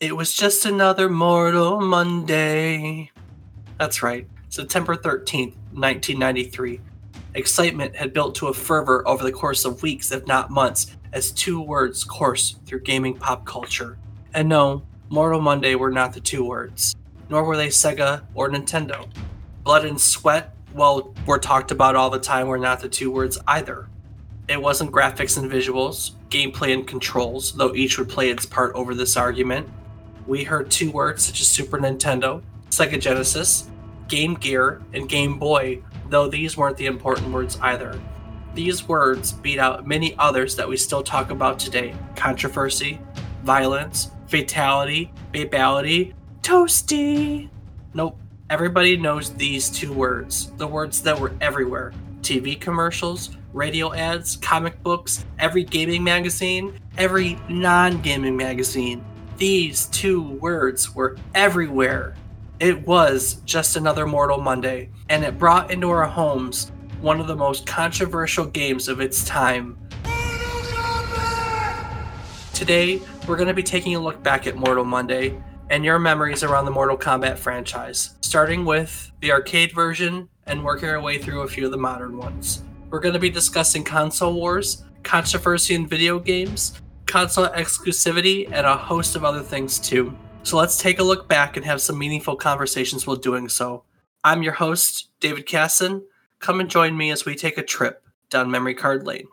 It was just another mortal Monday. That's right, September 13th, 1993. Excitement had built to a fervor over the course of weeks, if not months, as two words coursed through gaming pop culture. And no, Mortal Monday were not the two words, nor were they Sega or Nintendo. Blood and sweat, well, were talked about all the time, were not the two words either. It wasn't graphics and visuals, gameplay and controls, though each would play its part over this argument. We heard two words such as Super Nintendo, Sega Genesis, Game Gear, and Game Boy, though these weren't the important words either. These words beat out many others that we still talk about today controversy, violence, fatality, babality, toasty. Nope, everybody knows these two words, the words that were everywhere TV commercials, radio ads, comic books, every gaming magazine, every non gaming magazine. These two words were everywhere. It was just another Mortal Monday, and it brought into our homes one of the most controversial games of its time. Today, we're going to be taking a look back at Mortal Monday and your memories around the Mortal Kombat franchise, starting with the arcade version and working our way through a few of the modern ones. We're going to be discussing console wars, controversy in video games, console exclusivity, and a host of other things too. So let's take a look back and have some meaningful conversations while doing so. I'm your host, David Casson. Come and join me as we take a trip down memory card lane.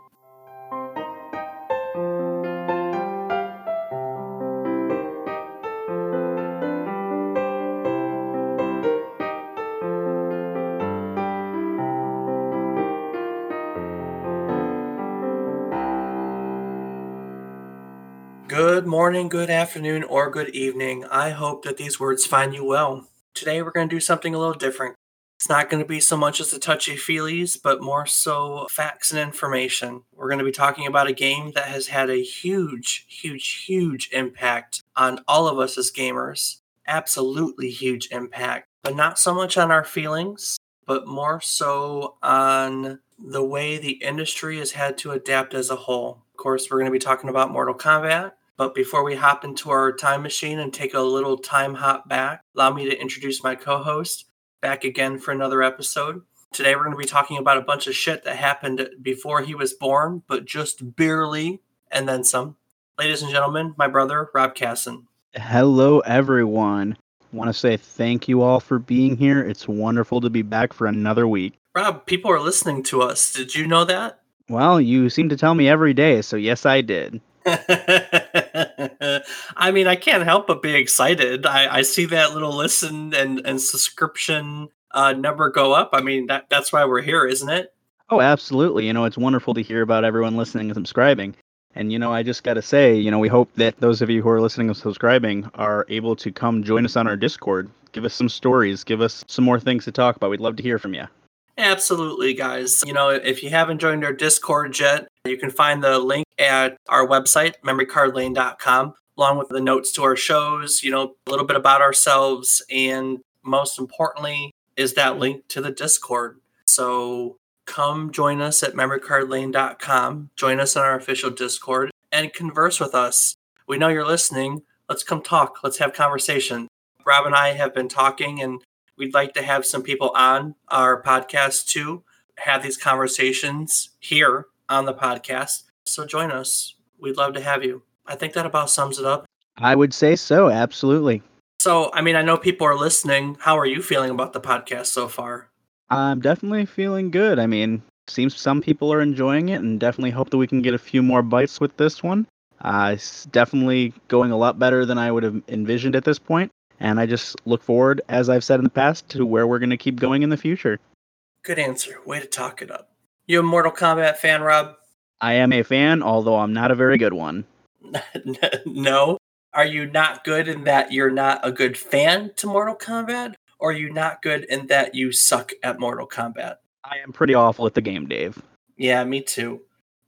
Morning, good afternoon, or good evening. I hope that these words find you well. Today we're going to do something a little different. It's not going to be so much as the touchy feelies, but more so facts and information. We're going to be talking about a game that has had a huge, huge, huge impact on all of us as gamers. Absolutely huge impact, but not so much on our feelings, but more so on the way the industry has had to adapt as a whole. Of course, we're going to be talking about Mortal Kombat, but before we hop into our time machine and take a little time hop back, allow me to introduce my co host, back again for another episode. Today, we're going to be talking about a bunch of shit that happened before he was born, but just barely, and then some. Ladies and gentlemen, my brother, Rob Casson. Hello, everyone. Want to say thank you all for being here. It's wonderful to be back for another week. Rob, people are listening to us. Did you know that? Well, you seem to tell me every day, so yes, I did. I mean, I can't help but be excited. I, I see that little listen and, and subscription uh, number go up. I mean, that, that's why we're here, isn't it? Oh, absolutely. You know, it's wonderful to hear about everyone listening and subscribing. And, you know, I just got to say, you know, we hope that those of you who are listening and subscribing are able to come join us on our Discord. Give us some stories, give us some more things to talk about. We'd love to hear from you. Absolutely, guys. You know, if you haven't joined our Discord yet, you can find the link at our website, memorycardlane.com, along with the notes to our shows, you know, a little bit about ourselves, and most importantly, is that link to the Discord. So come join us at memorycardlane.com, join us on our official Discord, and converse with us. We know you're listening. Let's come talk. Let's have conversation. Rob and I have been talking, and we'd like to have some people on our podcast too, have these conversations here on the podcast. So join us. We'd love to have you. I think that about sums it up. I would say so, absolutely. So, I mean, I know people are listening. How are you feeling about the podcast so far? I'm definitely feeling good. I mean, seems some people are enjoying it, and definitely hope that we can get a few more bites with this one. Uh, it's definitely going a lot better than I would have envisioned at this point, and I just look forward, as I've said in the past, to where we're going to keep going in the future. Good answer. Way to talk it up. You a Mortal Kombat fan, Rob? I am a fan, although I'm not a very good one. no. Are you not good in that you're not a good fan to Mortal Kombat? Or are you not good in that you suck at Mortal Kombat? I am pretty awful at the game, Dave. Yeah, me too.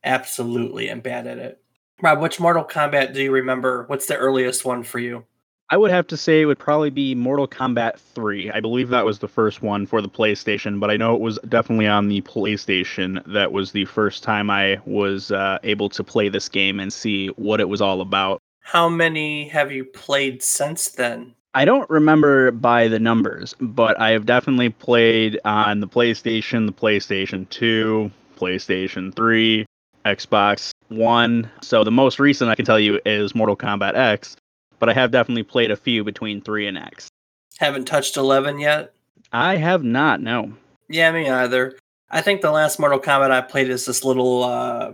Absolutely, I'm bad at it. Rob, which Mortal Kombat do you remember? What's the earliest one for you? I would have to say it would probably be Mortal Kombat 3. I believe that was the first one for the PlayStation, but I know it was definitely on the PlayStation. That was the first time I was uh, able to play this game and see what it was all about. How many have you played since then? I don't remember by the numbers, but I have definitely played on the PlayStation, the PlayStation 2, PlayStation 3, Xbox One. So the most recent I can tell you is Mortal Kombat X, but I have definitely played a few between 3 and X. Haven't touched 11 yet? I have not, no. Yeah, me either. I think the last Mortal Kombat I played is this little, uh,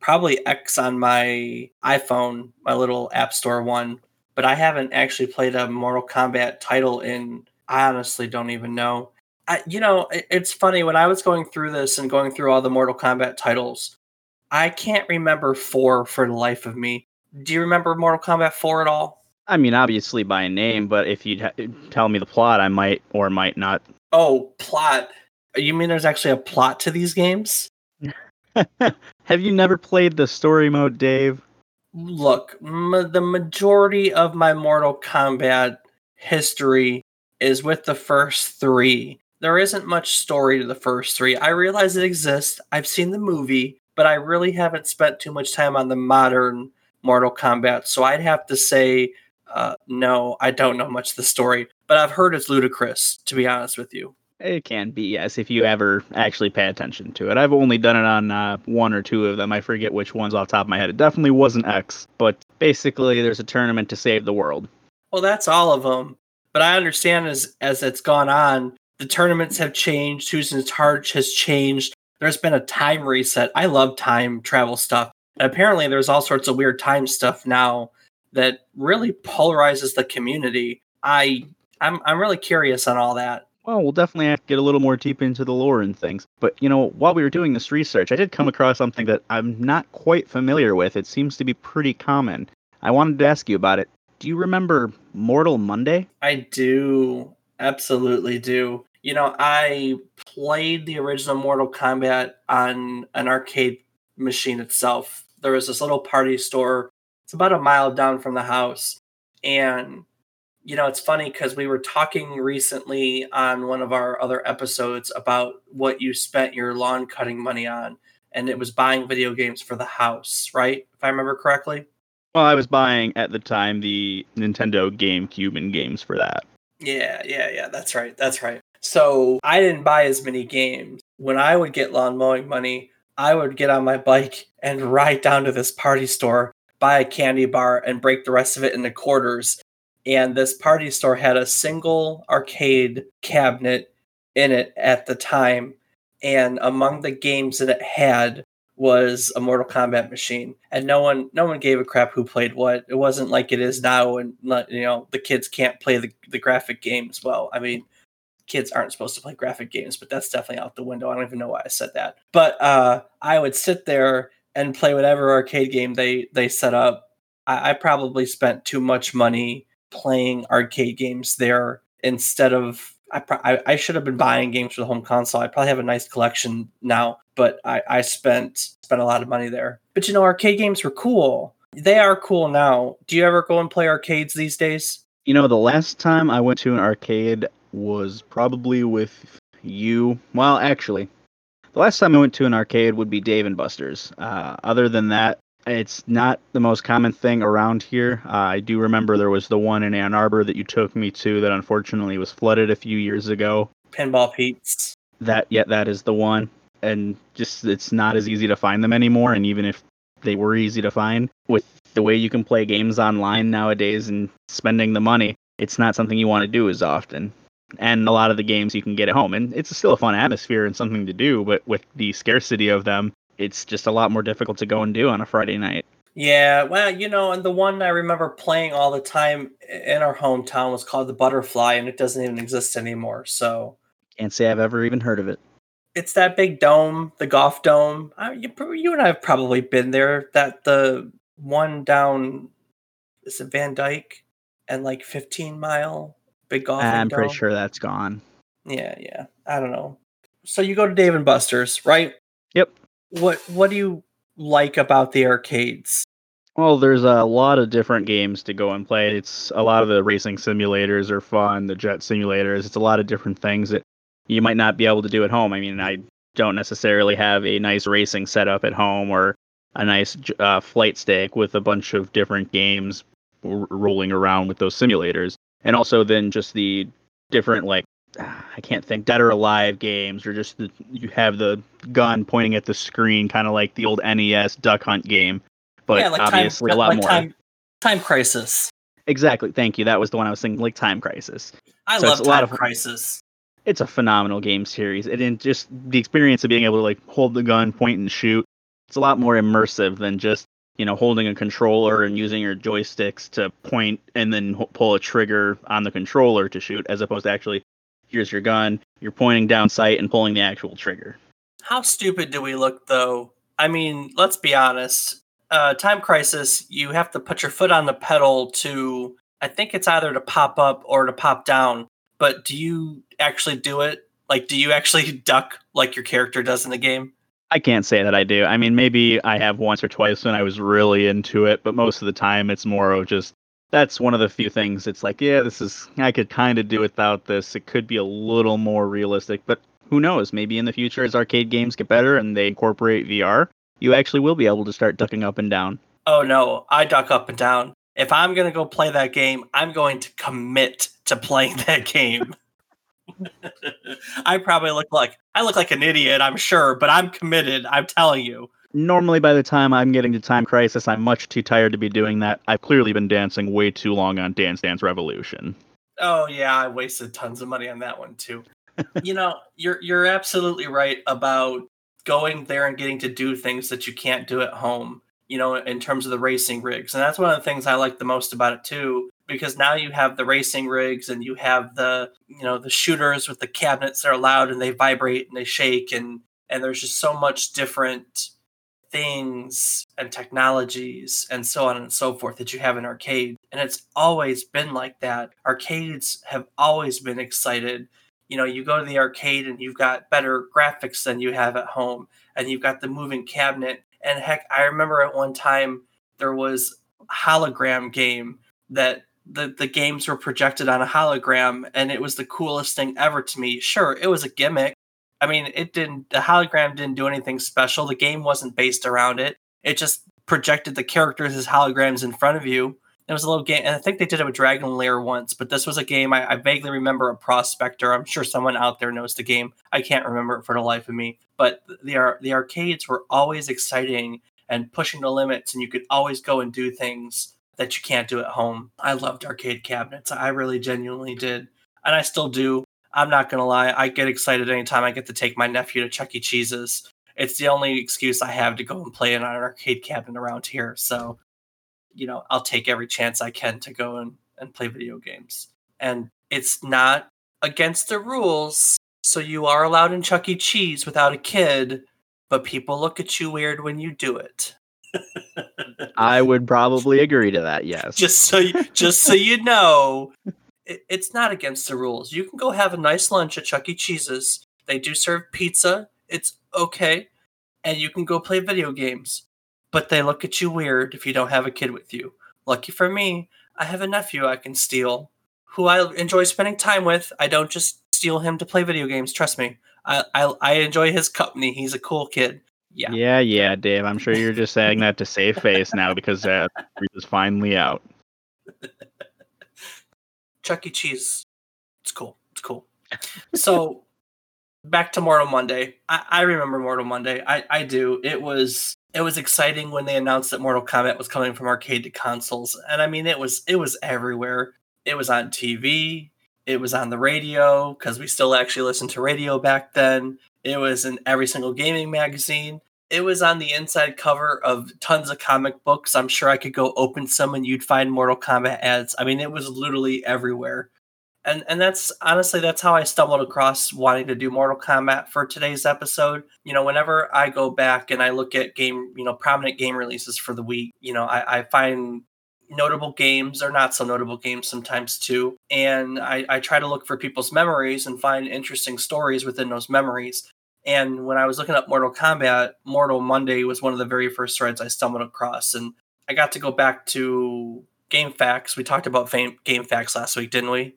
probably X on my iPhone, my little App Store one. But I haven't actually played a Mortal Kombat title in, I honestly don't even know. I, you know, it, it's funny when I was going through this and going through all the Mortal Kombat titles, I can't remember four for the life of me. Do you remember Mortal Kombat 4 at all? I mean, obviously by name, but if you'd ha- tell me the plot, I might or might not. Oh, plot. You mean there's actually a plot to these games? Have you never played the story mode, Dave? Look, m- the majority of my Mortal Kombat history is with the first three. There isn't much story to the first three. I realize it exists. I've seen the movie, but I really haven't spent too much time on the modern Mortal Kombat. So I'd have to say, uh, no, I don't know much of the story. But I've heard it's ludicrous, to be honest with you. It can be, yes, if you ever actually pay attention to it. I've only done it on uh, one or two of them. I forget which ones off the top of my head. It definitely wasn't X, but basically, there's a tournament to save the world. Well, that's all of them. But I understand as as it's gone on, the tournaments have changed. Who's in charge has changed. There's been a time reset. I love time travel stuff. And apparently, there's all sorts of weird time stuff now that really polarizes the community. I I'm I'm really curious on all that. Well, we'll definitely have to get a little more deep into the lore and things. But, you know, while we were doing this research, I did come mm-hmm. across something that I'm not quite familiar with. It seems to be pretty common. I wanted to ask you about it. Do you remember Mortal Monday? I do. Absolutely do. You know, I played the original Mortal Kombat on an arcade machine itself. There was this little party store. It's about a mile down from the house. And you know, it's funny because we were talking recently on one of our other episodes about what you spent your lawn cutting money on, and it was buying video games for the house, right? If I remember correctly. Well, I was buying at the time the Nintendo GameCube and games for that. Yeah, yeah, yeah. That's right. That's right. So I didn't buy as many games. When I would get lawn mowing money, I would get on my bike and ride down to this party store, buy a candy bar, and break the rest of it into quarters. And this party store had a single arcade cabinet in it at the time. And among the games that it had was a Mortal Kombat machine. And no one no one gave a crap who played what. It wasn't like it is now and you know the kids can't play the, the graphic games well. I mean kids aren't supposed to play graphic games but that's definitely out the window. I don't even know why I said that. But uh I would sit there and play whatever arcade game they they set up I, I probably spent too much money playing arcade games there instead of I, pro- I, I should have been buying games for the home console. I probably have a nice collection now, but I, I spent spent a lot of money there. But you know, arcade games were cool. They are cool now. Do you ever go and play arcades these days? You know, the last time I went to an arcade was probably with you. Well, actually, the last time I went to an arcade would be Dave and Buster's. Uh, other than that, it's not the most common thing around here. Uh, I do remember there was the one in Ann Arbor that you took me to that unfortunately was flooded a few years ago. Pinball Pete's. That yeah, that is the one. And just it's not as easy to find them anymore. And even if they were easy to find, with the way you can play games online nowadays and spending the money, it's not something you want to do as often. And a lot of the games you can get at home, and it's still a fun atmosphere and something to do. But with the scarcity of them, it's just a lot more difficult to go and do on a Friday night. Yeah, well, you know, and the one I remember playing all the time in our hometown was called the Butterfly, and it doesn't even exist anymore. So can't say I've ever even heard of it. It's that big dome, the golf dome. I, you, you and I have probably been there. That the one down is it Van Dyke and like 15 mile big golf. I'm pretty sure that's gone. Yeah, yeah. I don't know. So you go to Dave and Buster's, right? Yep what what do you like about the arcades? Well, there's a lot of different games to go and play. It's a lot of the racing simulators are fun, the jet simulators. It's a lot of different things that you might not be able to do at home. I mean, I don't necessarily have a nice racing setup at home or a nice uh, flight stick with a bunch of different games r- rolling around with those simulators. And also then just the different like I can't think Dead or Alive games or just the, you have the gun pointing at the screen, kind of like the old NES Duck Hunt game, but yeah, like obviously time, a lot like more. Time, time Crisis. Exactly. Thank you. That was the one I was thinking, like Time Crisis. I So love it's a lot Time of- Crisis. It's a phenomenal game series. And in just the experience of being able to like hold the gun, point and shoot, it's a lot more immersive than just you know holding a controller and using your joysticks to point and then pull a trigger on the controller to shoot, as opposed to actually here's your gun, you're pointing down sight and pulling the actual trigger. How stupid do we look, though? I mean, let's be honest. Uh, Time Crisis, you have to put your foot on the pedal to, I think it's either to pop up or to pop down. But do you actually do it? Like, do you actually duck like your character does in the game? I can't say that I do. I mean, maybe I have once or twice when I was really into it, but most of the time it's more of just that's one of the few things it's like, yeah, this is I could kind of do without this. It could be a little more realistic, but who knows? Maybe in the future as arcade games get better and they incorporate VR, you actually will be able to start ducking up and down. Oh no, I duck up and down. If I'm going to go play that game, I'm going to commit to playing that game. I probably look like I look like an idiot, I'm sure, but I'm committed. I'm telling you. Normally by the time I'm getting to Time Crisis, I'm much too tired to be doing that. I've clearly been dancing way too long on Dance Dance Revolution. Oh yeah, I wasted tons of money on that one too. you know, you're you're absolutely right about going there and getting to do things that you can't do at home. You know, in terms of the racing rigs, and that's one of the things I like the most about it too, because now you have the racing rigs and you have the you know the shooters with the cabinets that are loud and they vibrate and they shake and and there's just so much different things and technologies and so on and so forth that you have in arcade. And it's always been like that. Arcades have always been excited. You know you go to the arcade and you've got better graphics than you have at home and you've got the moving cabinet. And heck i remember at one time there was hologram game that the, the games were projected on a hologram and it was the coolest thing ever to me sure it was a gimmick I mean, it didn't. The hologram didn't do anything special. The game wasn't based around it. It just projected the characters as holograms in front of you. It was a little game, and I think they did it with Dragon Lair once. But this was a game I, I vaguely remember a Prospector. I'm sure someone out there knows the game. I can't remember it for the life of me. But the the arcades were always exciting and pushing the limits, and you could always go and do things that you can't do at home. I loved arcade cabinets. I really genuinely did, and I still do. I'm not gonna lie, I get excited anytime I get to take my nephew to Chuck E. Cheese's. It's the only excuse I have to go and play in an arcade cabinet around here. So, you know, I'll take every chance I can to go and, and play video games. And it's not against the rules, so you are allowed in Chuck E. Cheese without a kid, but people look at you weird when you do it. I would probably agree to that, yes. just so you, just so you know, it, it's not against the rules. You can go have a nice lunch at Chuck E. Cheese's. They do serve pizza. It's okay, and you can go play video games. But they look at you weird if you don't have a kid with you. Lucky for me, I have a nephew I can steal, who I enjoy spending time with. I don't just steal him to play video games. Trust me, I I, I enjoy his company. He's a cool kid. Yeah. Yeah, yeah, Dave. I'm sure you're just saying that to save face now because uh, is finally out. Chuck E. Cheese. It's cool. It's cool. So back to Mortal Monday. I, I remember Mortal Monday. I, I do. It was it was exciting when they announced that Mortal Kombat was coming from arcade to consoles. And I mean it was it was everywhere. It was on TV. It was on the radio because we still actually listened to radio back then. It was in every single gaming magazine. It was on the inside cover of tons of comic books. I'm sure I could go open some and you'd find Mortal Kombat ads. I mean, it was literally everywhere. And and that's honestly that's how I stumbled across wanting to do Mortal Kombat for today's episode. You know, whenever I go back and I look at game, you know, prominent game releases for the week, you know, I, I find notable games or not so notable games sometimes too. And I, I try to look for people's memories and find interesting stories within those memories. And when I was looking up Mortal Kombat, Mortal Monday was one of the very first threads I stumbled across. And I got to go back to GameFAQs. We talked about fame, GameFAQs last week, didn't we?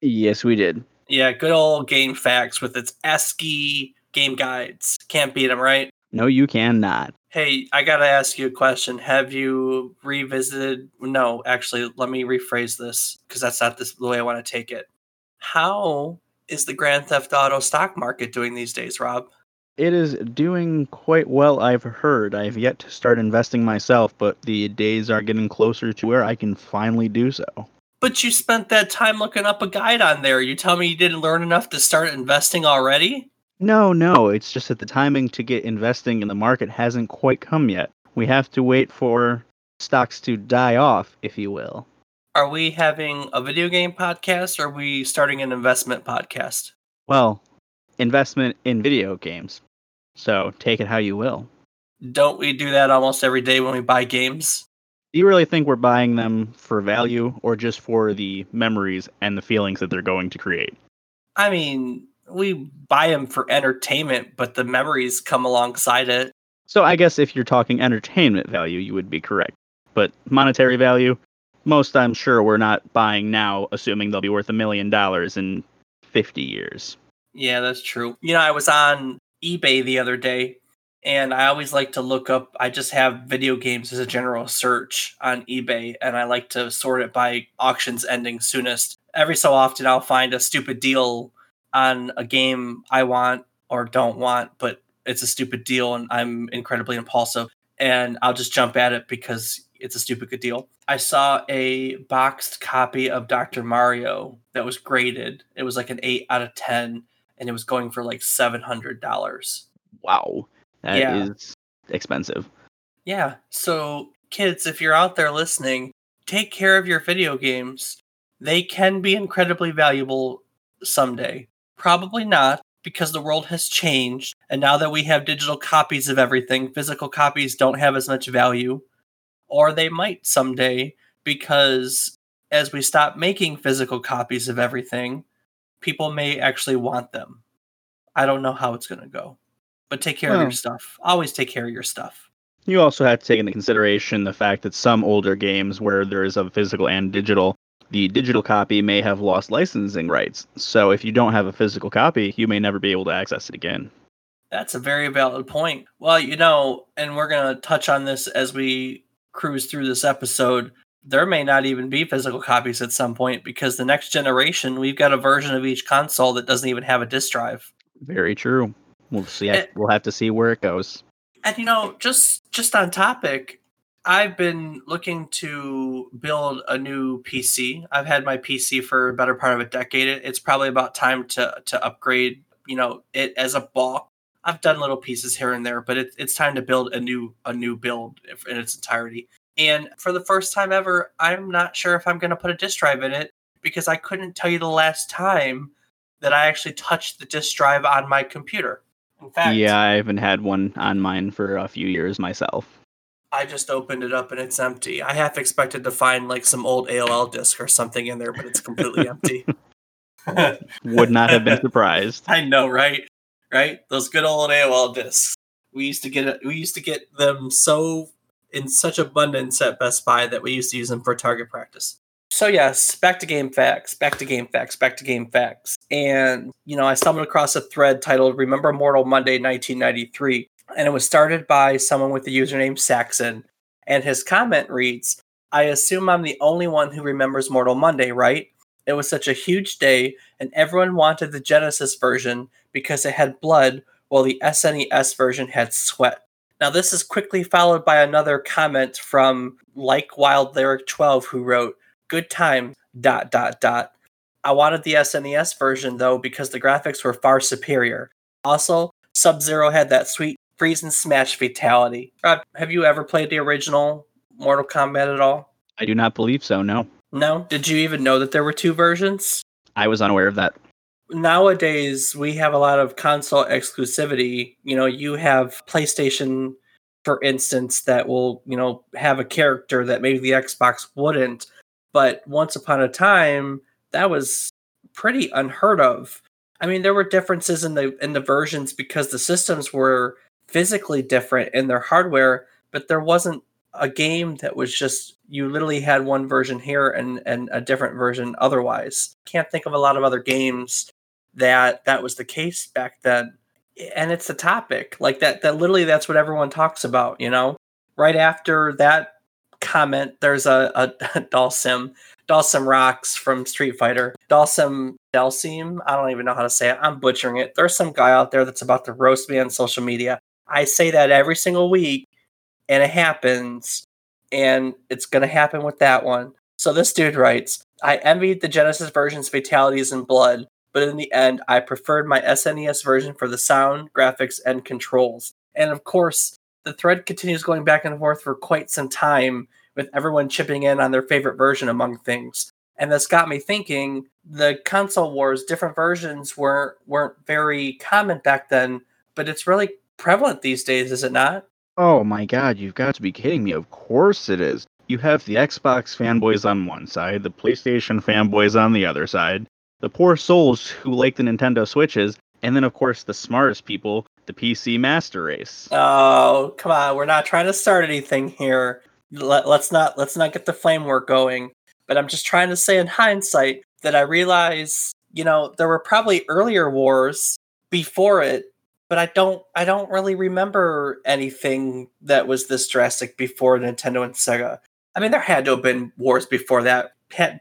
Yes, we did. Yeah, good old GameFAQs with its ASCII game guides. Can't beat them, right? No, you cannot. Hey, I gotta ask you a question. Have you revisited? No, actually, let me rephrase this because that's not the way I want to take it. How is the Grand Theft Auto stock market doing these days, Rob? It is doing quite well, I've heard. I've yet to start investing myself, but the days are getting closer to where I can finally do so. But you spent that time looking up a guide on there. You tell me you didn't learn enough to start investing already? No, no, it's just that the timing to get investing in the market hasn't quite come yet. We have to wait for stocks to die off, if you will. Are we having a video game podcast or are we starting an investment podcast? Well, investment in video games. So take it how you will. Don't we do that almost every day when we buy games? Do you really think we're buying them for value or just for the memories and the feelings that they're going to create? I mean, we buy them for entertainment, but the memories come alongside it. So I guess if you're talking entertainment value, you would be correct. But monetary value, most I'm sure we're not buying now, assuming they'll be worth a million dollars in 50 years. Yeah, that's true. You know, I was on eBay the other day and I always like to look up I just have video games as a general search on eBay and I like to sort it by auctions ending soonest. Every so often I'll find a stupid deal on a game I want or don't want, but it's a stupid deal and I'm incredibly impulsive and I'll just jump at it because it's a stupid good deal. I saw a boxed copy of Dr. Mario that was graded. It was like an 8 out of 10 and it was going for like $700. Wow. that is Yeah. expensive. Yeah. So, kids, if you're out there listening, take care of your video games. They can be incredibly valuable someday. Probably not, because the world has changed. And now that we have digital copies of everything, physical copies don't have as much value. Or they might someday, because as we stop making physical copies of everything, people may actually want them. I don't know how it's going to go. But take care of your stuff. Always take care of your stuff. You also have to take into consideration the fact that some older games where there is a physical and digital, the digital copy may have lost licensing rights. So if you don't have a physical copy, you may never be able to access it again. That's a very valid point. Well, you know, and we're going to touch on this as we cruise through this episode. There may not even be physical copies at some point because the next generation, we've got a version of each console that doesn't even have a disk drive. Very true. We'll see. Eh. We'll have to see where it goes. And you know, just just on topic, I've been looking to build a new PC. I've had my PC for a better part of a decade. It's probably about time to to upgrade, you know, it as a bulk. I've done little pieces here and there, but it, it's time to build a new a new build in its entirety. And for the first time ever, I'm not sure if I'm going to put a disk drive in it because I couldn't tell you the last time that I actually touched the disk drive on my computer. In fact, Yeah, I haven't had one on mine for a few years myself. I just opened it up and it's empty. I half expected to find like some old AOL disk or something in there, but it's completely empty. Would not have been surprised. I know, right? Right? Those good old AOL discs. We used to get. We used to get them so in such abundance at Best Buy that we used to use them for target practice. So yes, back to GameFAQs, back to GameFAQs, back to GameFAQs. And you know, I stumbled across a thread titled "Remember Mortal Monday 1993," and it was started by someone with the username Saxon. And his comment reads, "I assume I'm the only one who remembers Mortal Monday, right? It was such a huge day, and everyone wanted the Genesis version because it had blood, while the SNES version had sweat. Now, this is quickly followed by another comment from Like Wild Lyric 12, who wrote, Good time, dot, dot, dot. I wanted the SNES version, though, because the graphics were far superior. Also, Sub Zero had that sweet freeze and smash fatality. Have you ever played the original Mortal Kombat at all? I do not believe so. No, No? Did you even know that there were two versions? I was unaware of that. nowadays we have a lot of console exclusivity you know you have playstation for instance that will you know have a character that maybe the xbox wouldn't but once upon a time that was pretty unheard of i mean there were differences in the in the versions because the systems were physically different in their hardware but there wasn't a game that was just you literally had one version here and and a different version otherwise. Can't think of a lot of other games that that was the case back then. And it's a topic like that that literally that's what everyone talks about you know? Right after that comment there's a, a, a Dhalsim Dhalsim rocks from street fighter. Dhalsim Dhalsim i don't even know how to say it i'm butchering it. There's some guy out there that's about to roast me on social media. I say that every single week and it happens and it's gonna happen with that one so this dude writes i envied the genesis version's fatalities and blood but in the end, I preferred my SNES version for the sound, graphics, and controls. And of course, the thread continues going back and forth for quite some time, with everyone chipping in on their favorite version among things. And this got me thinking: the console wars, different versions weren't weren't very common back then, but it's really prevalent these days, is it not? Oh my god, you've got to be kidding me. Of course it is. You have the Xbox fanboys on one side, the PlayStation fanboys on the other side, the poor souls who like the Nintendo Switches, and then of course the smartest people, the PC Master Race. Oh, come on, we're not trying to start anything here. Let, let's not let's not get the flame war going. But I'm just trying to say in hindsight that I realize, you know, there were probably earlier wars before it, but I don't I don't really remember anything that was this drastic before Nintendo and Sega. I mean, there had to have been wars before that,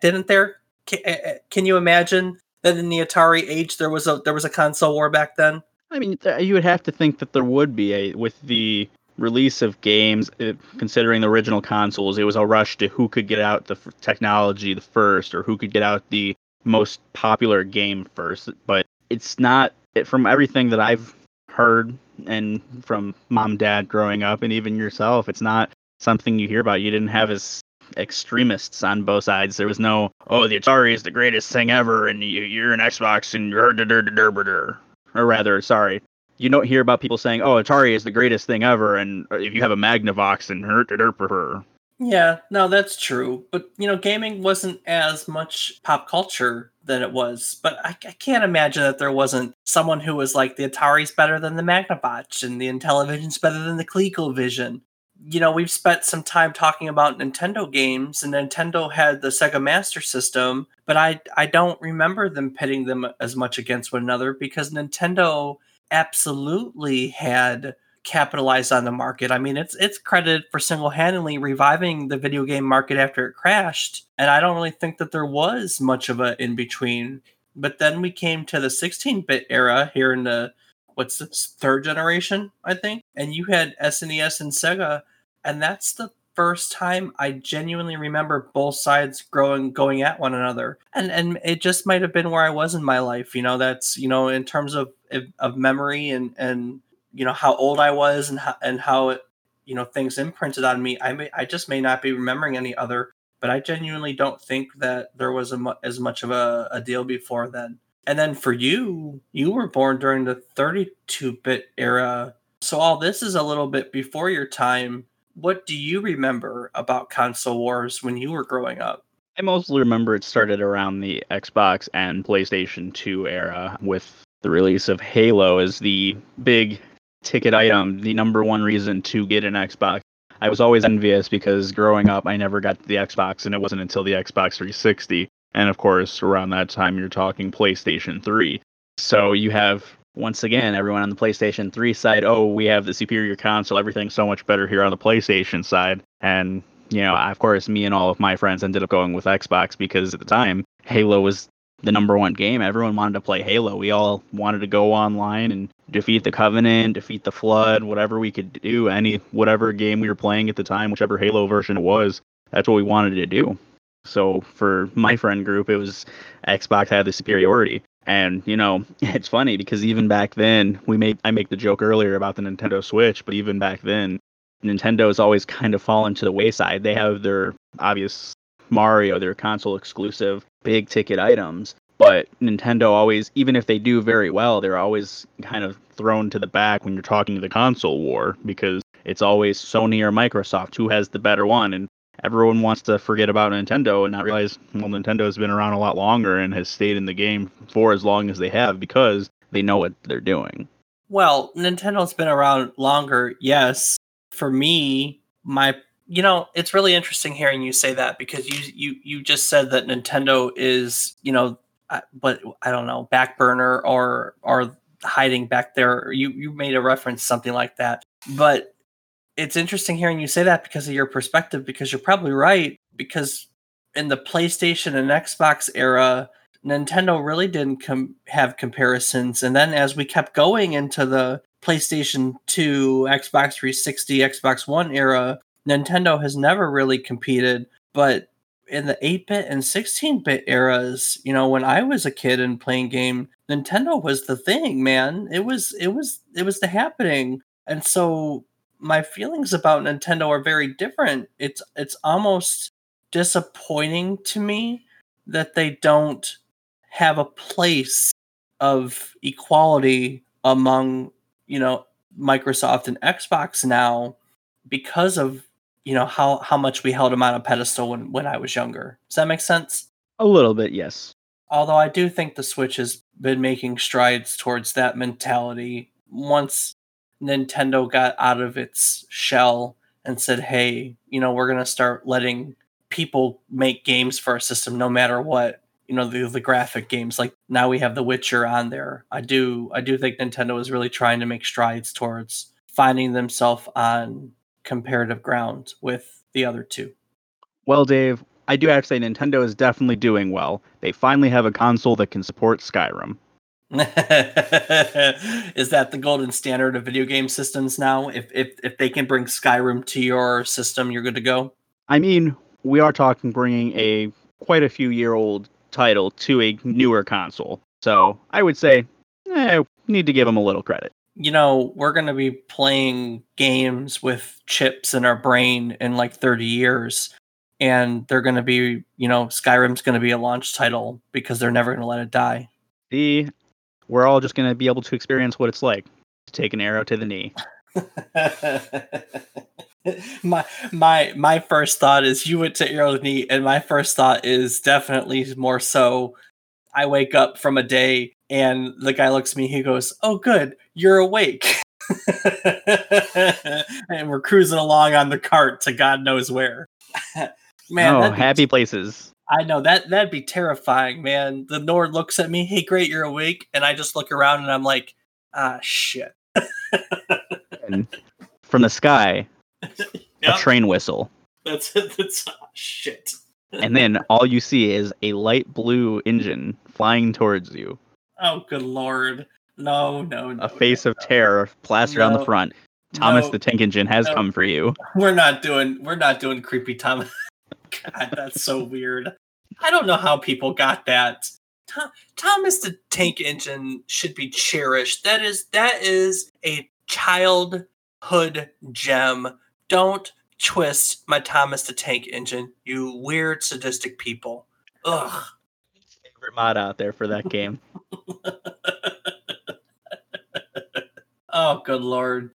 didn't there? can, you imagine that in the Atari age there was a there was a console war back then? I mean, you would have to think that there would be a with the release of games, eh, considering the original consoles, it was a rush to who could get out the technology the first, or who could get out the most popular game first. But it's not from everything that I've heard and from mom, dad growing up, and even yourself, it's not something you hear about. You didn't have as extremists on both sides. There was no, oh, the Atari is the greatest thing ever, and you, are an Xbox, and you're or rather, sorry, you don't hear about people saying, oh, Atari is the greatest thing ever, and uh, if you have a Magnavox, and. Yeah, no, that's true. But you know, gaming wasn't as much pop culture than it was. But I, I, can't imagine that there wasn't someone who was like the Atari's better than the Magnavox and the Intellivision's better than the ColecoVision you know, we've spent some time talking about Nintendo games, and Nintendo had the Sega Master System, but I I don't remember them pitting them as much against one another because Nintendo absolutely had capitalized on the market. I mean, it's it's credited for single-handedly reviving the video game market after it crashed, and I don't really think that there was much of a in between. But then we came to the 16-bit era here in the what's this third generation, I think, and you had SNES and Sega and that's the first time I genuinely remember both sides growing going at one another. And and it just might have been where I was in my life. You know, that's you know in terms of of memory and and you know how old I was and how and how it you know things imprinted on me. I may I just may not be remembering any other. But I genuinely don't think that there was a as much of a, a deal before then. And then for you, you were born during the 32 bit era. So all this is a little bit before your time what do you remember about console wars when you were growing up? I mostly remember it started around the Xbox and PlayStation 2 era with the release of Halo as the big ticket item, the number one reason to get an Xbox. I was always envious because growing up, I never got the Xbox, and it wasn't until the Xbox 360. And of course, around that time, you're talking PlayStation 3. So you have once again, everyone on the PlayStation 3 side, oh, we have the superior console, everything's so much better here on the PlayStation side. And, you know, of course, me and all of my friends ended up going with Xbox because at the time, Halo was the number one game. Everyone wanted to play Halo. We all wanted to go online and defeat the Covenant, defeat the Flood, whatever we could do, any whatever game we were playing at the time, whichever Halo version it was, that's what we wanted to do. So for my friend group, it was Xbox had the superiority. And you know, it's funny because even back then, we made I make the joke earlier about the Nintendo Switch, but even back then, Nintendo has always kind of fallen to the wayside. They have their obvious Mario, their console exclusive big ticket items, but Nintendo always, even if they do very well, they're always kind of thrown to the back when you're talking to the console war because it's always Sony or Microsoft who has the better one. And everyone wants to forget about Nintendo and not realize well Nintendo has been around a lot longer and has stayed in the game for as long as they have because they know what they're doing. Well, Nintendo's been around longer, yes. For me, my you know, it's really interesting hearing you say that because you you you just said that Nintendo is, you know, but I don't know, back burner or or hiding back there. You you made a reference something like that, but it's interesting hearing you say that because of your perspective. Because you're probably right. Because in the PlayStation and Xbox era, Nintendo really didn't com- have comparisons, and then as we kept going into the PlayStation 2, Xbox 360, Xbox One era, Nintendo has never really competed. But in the 8 bit and 16 bit eras, you know, when I was a kid and playing game, Nintendo was the thing, man. It was, it was, it was the happening. And so my feelings about Nintendo are very different. It's, it's almost disappointing to me that they don't have a place of equality among, you know, Microsoft and Xbox now because of you know how how much we held him on a pedestal when when I was younger. Does that make sense? A little bit, yes. Although I do think the Switch has been making strides towards that mentality. Once Nintendo got out of its shell and said, "Hey, you know, we're going to start letting people make games for our system no matter what." You know, the the graphic games like now we have The Witcher on there. I do I do think Nintendo is really trying to make strides towards finding themselves on comparative ground with the other two. Well, Dave, I do have to say Nintendo is definitely doing well. They finally have a console that can support Skyrim. is that the golden standard of video game systems now? If if if they can bring Skyrim to your system, you're good to go. I mean, we are talking bringing a quite a few year old title to a newer console, so I would say, eh, need to give them a little credit you know, we're going to be playing games with chips in our brain in like 30 years. And they're going to be, you know, Skyrim's going to be a launch title because they're never going to let it die. See, we're all just going to be able to experience what it's like to take an arrow to the knee. my my my first thought is you went to arrow to the knee, and my first thought is definitely more so. I wake up from a day and the guy looks at me, he goes, Oh, good, you're awake. and we're cruising along on the cart to God knows where. man, oh, happy places. I know that that'd be terrifying, man. The Nord looks at me, hey, great, you're awake. And I just look around and I'm like, ah, shit. and from the sky, yep. a train whistle. That's it. that's oh, shit. and then all you see is a light blue engine flying towards you. Oh, good lord. No, no, no. A face no, of terror plastered no, on the front. Thomas no, the Tank Engine has come for you. We're not doing we're not doing creepy Thomas. God, that's so weird. I don't know how people got that. Th- Thomas the Tank Engine should be cherished. That is that is a childhood gem. Don't twist my Thomas the Tank Engine, you weird sadistic people. Ugh favorite mod out there for that game. oh, good lord.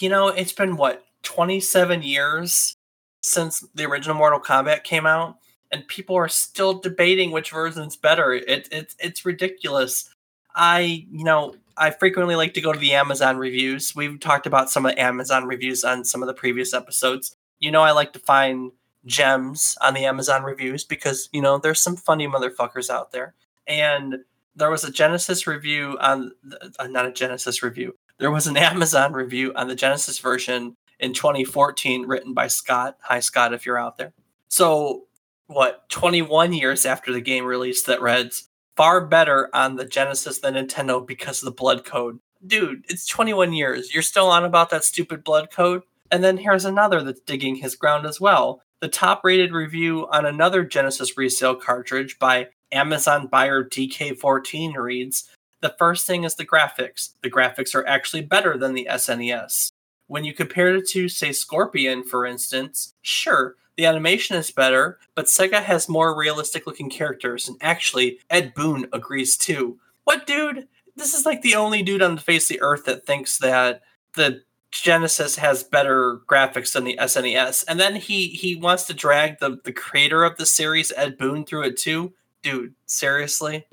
You know, it's been what, 27 years since the original Mortal Kombat came out, and people are still debating which version's better. It, it, it's ridiculous. I, you know, I frequently like to go to the Amazon reviews. We've talked about some of the Amazon reviews on some of the previous episodes. You know, I like to find gems on the Amazon reviews because, you know, there's some funny motherfuckers out there. And there was a Genesis review on, uh, not a Genesis review, there was an Amazon review on the Genesis version in 2014 written by Scott. Hi, Scott, if you're out there. So, what, 21 years after the game released that reads, far better on the Genesis than Nintendo because of the blood code. Dude, it's 21 years. You're still on about that stupid blood code? And then here's another that's digging his ground as well. The top rated review on another Genesis resale cartridge by Amazon buyer DK14 reads The first thing is the graphics. The graphics are actually better than the SNES. When you compare it to, say, Scorpion, for instance, sure, the animation is better, but Sega has more realistic looking characters, and actually, Ed Boon agrees too. What dude? This is like the only dude on the face of the earth that thinks that the Genesis has better graphics than the SNES, and then he he wants to drag the the creator of the series Ed Boon through it too. Dude, seriously?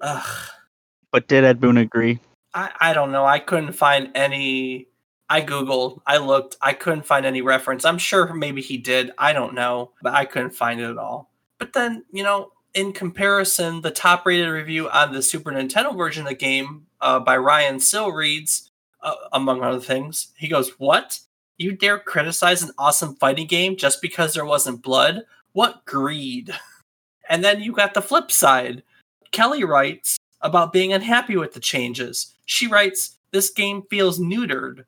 Ugh. But did Ed Boon agree? I I don't know. I couldn't find any. I googled, I looked, I couldn't find any reference. I'm sure maybe he did. I don't know, but I couldn't find it at all. But then you know, in comparison, the top rated review on the Super Nintendo version of the game uh, by Ryan Sill reads, uh, among other things, he goes, What? You dare criticize an awesome fighting game just because there wasn't blood? What greed! And then you got the flip side. Kelly writes about being unhappy with the changes. She writes, This game feels neutered.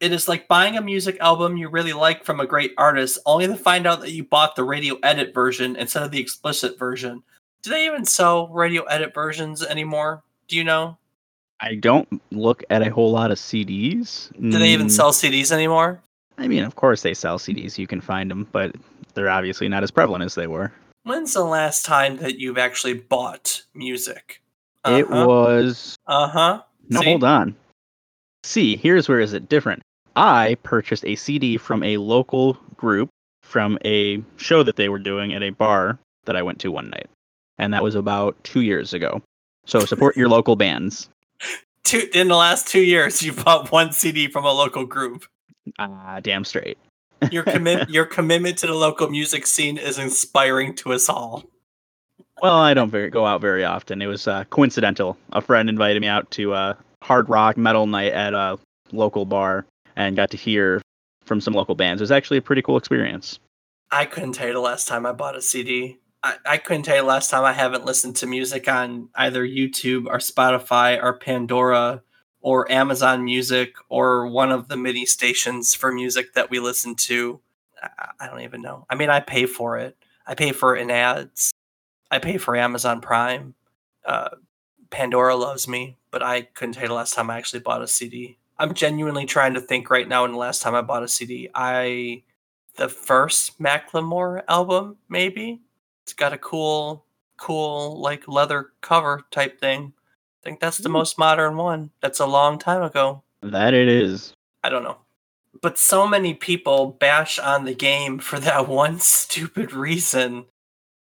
It is like buying a music album you really like from a great artist, only to find out that you bought the radio edit version instead of the explicit version. Do they even sell radio edit versions anymore? Do you know? I don't look at a whole lot of CDs. Do they even Mm, sell CDs anymore? I mean, of course they sell CDs. You can find them, but they're obviously not as prevalent as they were. When's the last time that you've actually bought music? It was Uh huh. no, hold on. See, here's where is it different. I purchased a CD from a local group from a show that they were doing at a bar that I went to one night, and that was about two years ago. So support your local bands. Two in the last two years, you bought one CD from a local group. Ah, damn straight. Your commit, your commitment to the local music scene is inspiring to us all. Well, I don't very, go out very often. It was uh, coincidental. A friend invited me out to a hard rock metal night at a local bar and got to hear from some local bands. It was actually a pretty cool experience. I couldn't tell you the last time I bought a CD. I, couldn't tell you last time I haven't listened to music on either YouTube or Spotify or Pandora or Amazon Music or one of the MIDI stations for music that we listen to. I, don't even know. I mean, I pay for it. I pay for it in ads. I pay for Amazon Prime. Uh, Pandora loves me, but I couldn't tell you the last time I actually bought a CD. I'm genuinely trying to think right now when the last time I bought a CD. I the first Macklemore album, maybe. It's got a cool, cool like leather cover type thing. I think that's the Ooh. most modern one. That's a long time ago. That it is. I don't know. But so many people bash on the game for that one stupid reason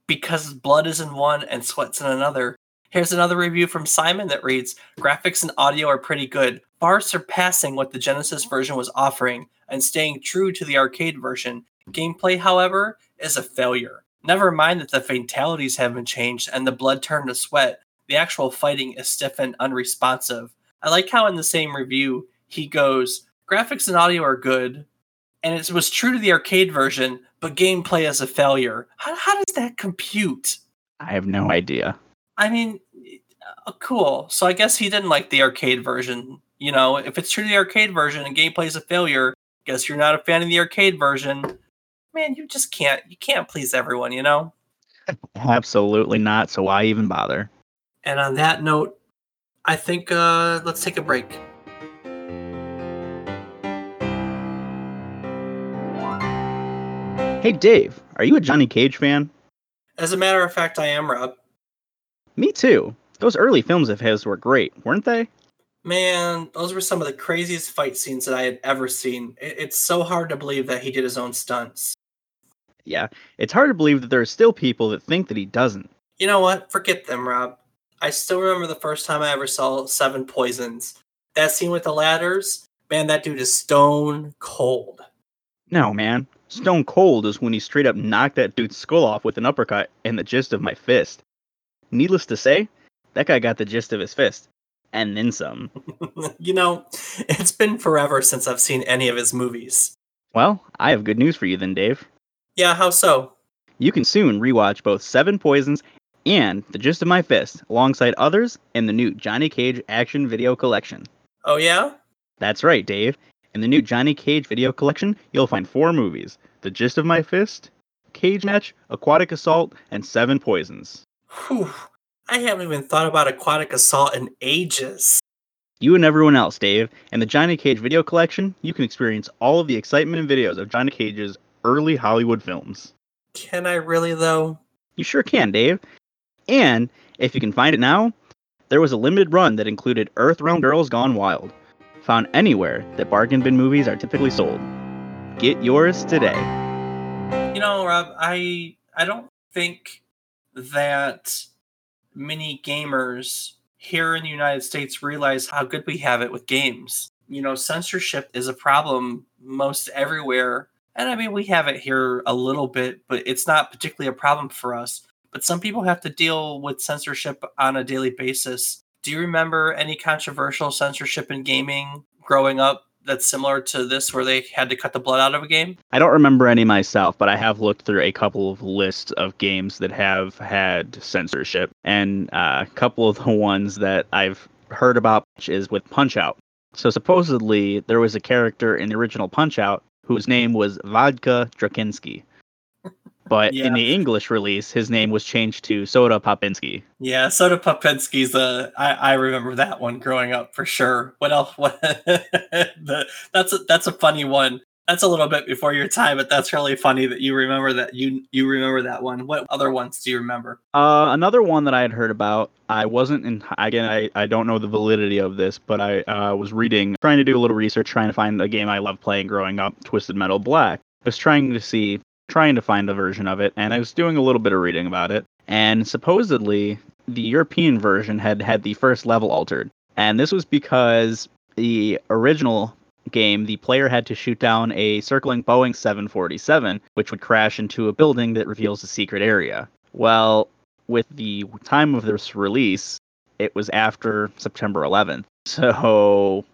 because blood is in one and sweat's in another. Here's another review from Simon that reads Graphics and audio are pretty good, far surpassing what the Genesis version was offering and staying true to the arcade version. Gameplay, however, is a failure. Never mind that the fatalities haven't changed and the blood turned to sweat, the actual fighting is stiff and unresponsive. I like how in the same review he goes, Graphics and audio are good, and it was true to the arcade version, but gameplay is a failure. How, how does that compute? I have no idea. I mean, uh, cool. So I guess he didn't like the arcade version. You know, if it's true to the arcade version and gameplay is a failure, guess you're not a fan of the arcade version. Man, you just can't. You can't please everyone. You know. Absolutely not. So why even bother? And on that note, I think uh, let's take a break. Hey, Dave, are you a Johnny Cage fan? As a matter of fact, I am Rob. Me too. Those early films of his were great, weren't they? Man, those were some of the craziest fight scenes that I had ever seen. It's so hard to believe that he did his own stunts. Yeah, it's hard to believe that there are still people that think that he doesn't. You know what? Forget them, Rob. I still remember the first time I ever saw Seven Poisons. That scene with the ladders, man, that dude is stone cold. No, man. Stone Cold is when he straight up knocked that dude's skull off with an uppercut and the gist of my fist. Needless to say, that guy got the gist of his fist. And then some. you know, it's been forever since I've seen any of his movies. Well, I have good news for you then, Dave. Yeah, how so? You can soon rewatch both Seven Poisons and The Gist of My Fist alongside others in the new Johnny Cage Action Video Collection. Oh, yeah? That's right, Dave. In the new Johnny Cage Video Collection, you'll find four movies The Gist of My Fist, Cage Match, Aquatic Assault, and Seven Poisons. Whew. I haven't even thought about aquatic assault in ages. You and everyone else, Dave. In the Johnny Cage Video Collection, you can experience all of the excitement and videos of Johnny Cage's early Hollywood films. Can I really, though? You sure can, Dave. And if you can find it now, there was a limited run that included Earthrealm Girls Gone Wild, found anywhere that bargain bin movies are typically sold. Get yours today. You know, Rob, I I don't think that many gamers here in the United States realize how good we have it with games. You know, censorship is a problem most everywhere. And I mean, we have it here a little bit, but it's not particularly a problem for us. but some people have to deal with censorship on a daily basis. Do you remember any controversial censorship in gaming growing up that's similar to this where they had to cut the blood out of a game? I don't remember any myself, but I have looked through a couple of lists of games that have had censorship, and uh, a couple of the ones that I've heard about is with Punch Out. So supposedly there was a character in the original Punch Out whose name was Vodka Drunkenski. But Yeah. in the English release, his name was changed to Soda Popinski. Yeah, Soda Popinski's uh I, I remember that one growing up for sure. What else what the, that's a that's a funny one. That's a little bit before your time, but that's really funny that you remember that you you remember that one. What other ones do you remember? Uh, another one that I had heard about, I wasn't in, again, I, I don't know the validity of this, but I uh, was reading, trying to do a little research, trying to find a game I loved playing growing up, Twisted Metal Black. I was trying to see, trying to find a version of it, and I was doing a little bit of reading about it. And supposedly, the European version had had the first level altered. And this was because the original game, the player had to shoot down a circling Boeing 747, which would crash into a building that reveals a secret area. Well, with the time of this release, it was after September 11th. So,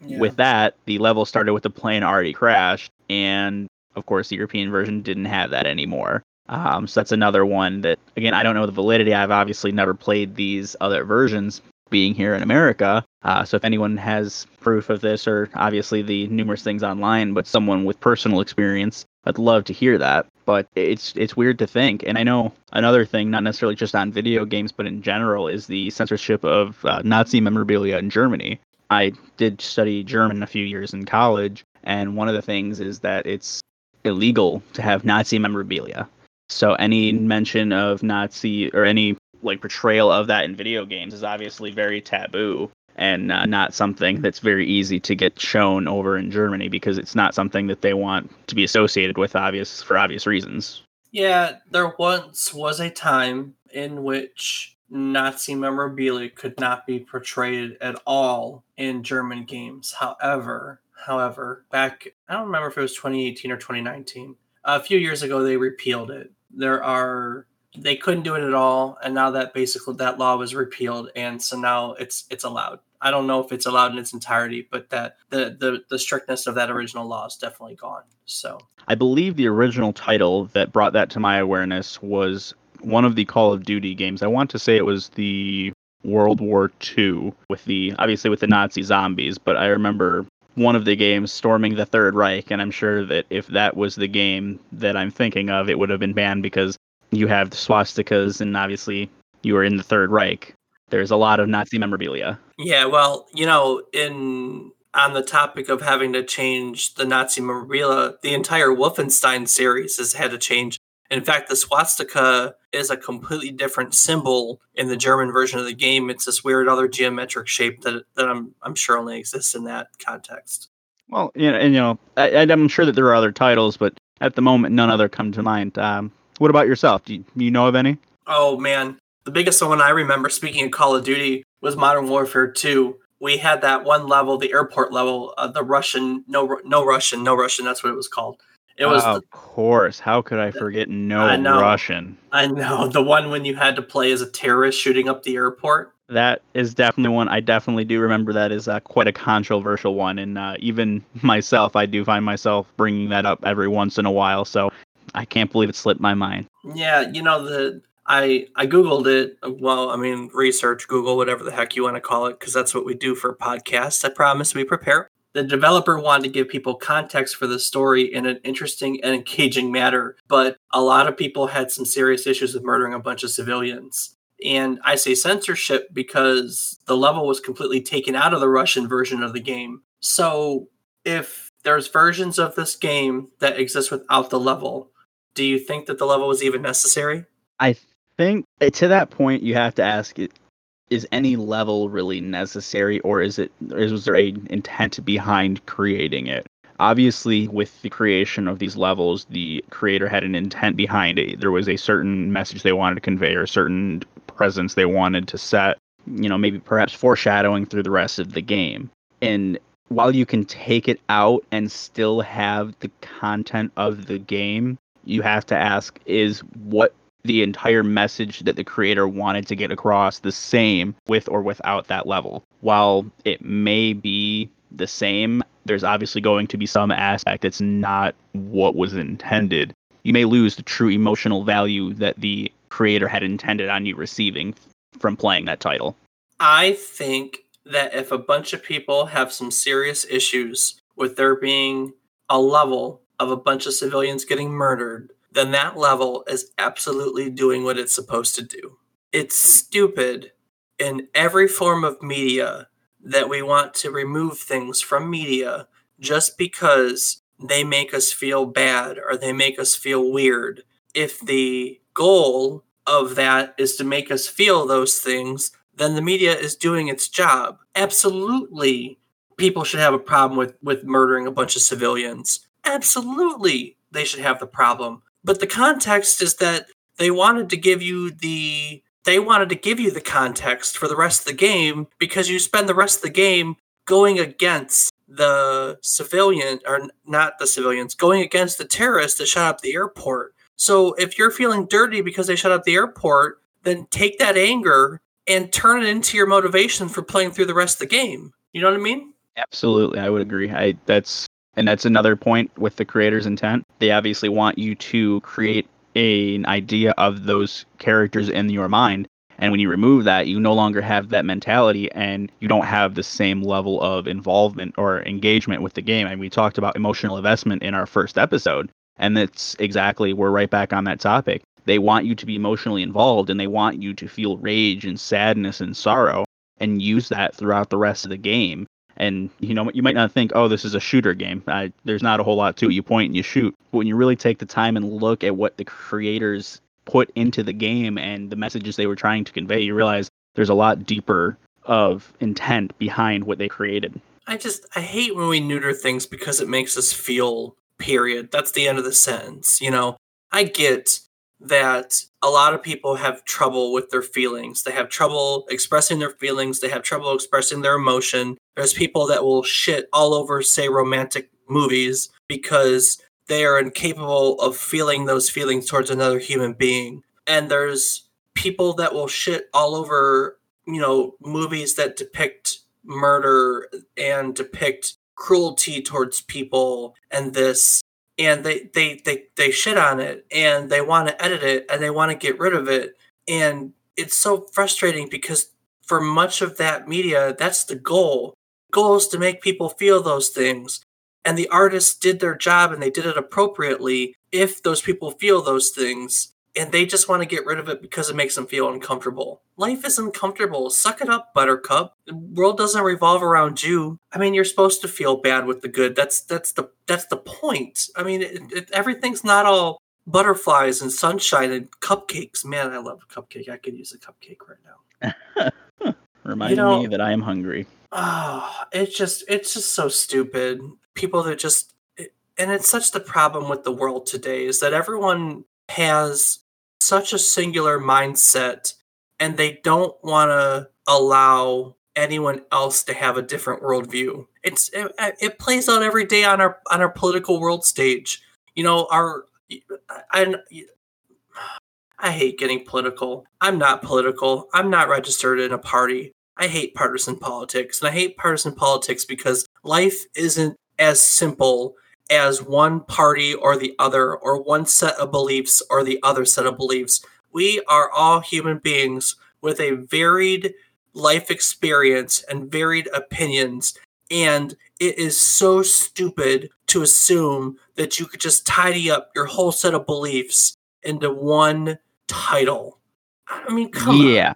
with that, the level started with the plane already crashed, and of course, the European version didn't have that anymore. Um, so that's another one that, again, I don't know the validity. I've obviously never played these other versions, being here in America. Uh, so if anyone has proof of this, or obviously the numerous things online, but someone with personal experience, I'd love to hear that. But it's it's weird to think, and I know another thing, not necessarily just on video games, but in general, is the censorship of uh, Nazi memorabilia in Germany. I did study German a few years in college, and one of the things is that it's illegal to have Nazi memorabilia. So any mention of Nazi or any like portrayal of that in video games is obviously very taboo and uh, not something that's very easy to get shown over in Germany because it's not something that they want to be associated with obvious for obvious reasons. Yeah, there once was a time in which Nazi memorabilia could not be portrayed at all in German games. However, however, back I don't remember if it was 2018 or 2019. A few years ago they repealed it. There are they couldn't do it at all and now that basically that law was repealed and so now it's it's allowed. I don't know if it's allowed in its entirety, but that the the, the strictness of that original law is definitely gone. So I believe the original title that brought that to my awareness was one of the Call of Duty games. I want to say it was the World War II with the obviously with the Nazi zombies, but I remember one of the games storming the Third Reich, and I'm sure that if that was the game that I'm thinking of, it would have been banned because you have the swastikas and obviously you are in the Third Reich. There's a lot of Nazi memorabilia. Yeah, well, you know, in on the topic of having to change the Nazi memorabilia, the entire Wolfenstein series has had to change. In fact, the swastika is a completely different symbol in the German version of the game. It's this weird other geometric shape that that I'm I'm sure only exists in that context. Well, you know, and you know, I, I'm sure that there are other titles, but at the moment, none other come to mind. Um, what about yourself? Do you, you know of any? Oh man, the biggest one I remember speaking of Call of Duty was Modern Warfare 2. We had that one level, the airport level, uh, the Russian, no, no Russian, no Russian. That's what it was called. It was, of course. How could I forget no I know. Russian? I know, the one when you had to play as a terrorist shooting up the airport. That is definitely one. I definitely do remember that is uh, quite a controversial one, and uh, even myself, I do find myself bringing that up every once in a while. So I can't believe it slipped my mind. Yeah, you know the I I googled it. Well, I mean, research, Google, whatever the heck you want to call it, because that's what we do for podcasts. I promise we prepare. The developer wanted to give people context for the story in an interesting and engaging manner, but a lot of people had some serious issues with murdering a bunch of civilians. And I say censorship because the level was completely taken out of the Russian version of the game. So if there's versions of this game that exist without the level, do you think that the level was even necessary? I think uh, to that point, you have to ask. Is any level really necessary, or is it? Is was there a intent behind creating it? Obviously, with the creation of these levels, the creator had an intent behind it. There was a certain message they wanted to convey, or a certain presence they wanted to set. You know, maybe perhaps foreshadowing through the rest of the game. And while you can take it out and still have the content of the game, you have to ask: Is what the entire message that the creator wanted to get across the same with or without that level. While it may be the same, there's obviously going to be some aspect that's not what was intended. You may lose the true emotional value that the creator had intended on you receiving from playing that title. I think that if a bunch of people have some serious issues with there being a level of a bunch of civilians getting murdered, then that level is absolutely doing what it's supposed to do. It's stupid in every form of media that we want to remove things from media just because they make us feel bad or they make us feel weird. If the goal of that is to make us feel those things, then the media is doing its job. Absolutely, people should have a problem with, with murdering a bunch of civilians. Absolutely, they should have the problem. But the context is that they wanted to give you the they wanted to give you the context for the rest of the game because you spend the rest of the game going against the civilian or not the civilians going against the terrorists that shot up the airport. So if you're feeling dirty because they shut up the airport then take that anger and turn it into your motivation for playing through the rest of the game. You know what i mean? Absolutely i would agree. I that's and that's another point with the creator's intent they obviously want you to create a, an idea of those characters in your mind. And when you remove that, you no longer have that mentality and you don't have the same level of involvement or engagement with the game. And we talked about emotional investment in our first episode. And that's exactly, we're right back on that topic. They want you to be emotionally involved and they want you to feel rage and sadness and sorrow and use that throughout the rest of the game. And you know, you might not think, oh, this is a shooter game. I, there's not a whole lot to it. You point and you shoot. But when you really take the time and look at what the creators put into the game and the messages they were trying to convey, you realize there's a lot deeper of intent behind what they created. I just I hate when we neuter things because it makes us feel period. That's the end of the sentence. You know, I get that a lot of people have trouble with their feelings. They have trouble expressing their feelings. They have trouble expressing their emotion. There's people that will shit all over, say, romantic movies because they are incapable of feeling those feelings towards another human being. And there's people that will shit all over, you know, movies that depict murder and depict cruelty towards people and this and they they they they shit on it and they want to edit it and they want to get rid of it and it's so frustrating because for much of that media that's the goal. The goal is to make people feel those things and the artists did their job and they did it appropriately if those people feel those things and they just want to get rid of it because it makes them feel uncomfortable. Life is uncomfortable. Suck it up, Buttercup. The world doesn't revolve around you. I mean, you're supposed to feel bad with the good. That's that's the that's the point. I mean, it, it, everything's not all butterflies and sunshine and cupcakes. Man, I love a cupcake. I could use a cupcake right now. Remind you know, me that I am hungry. Oh, it's just it's just so stupid. People that just and it's such the problem with the world today is that everyone has such a singular mindset and they don't want to allow anyone else to have a different worldview. It's it, uh, it, plays out every day on our on our political world stage. You know, our I I hate getting political. I'm not political. I'm not registered in a party. I hate partisan politics, and I hate partisan politics because life isn't as simple as one party or the other, or one set of beliefs or the other set of beliefs. We are all human beings with a varied life experience and varied opinions. And it is so stupid to assume that you could just tidy up your whole set of beliefs into one title. I mean, come yeah.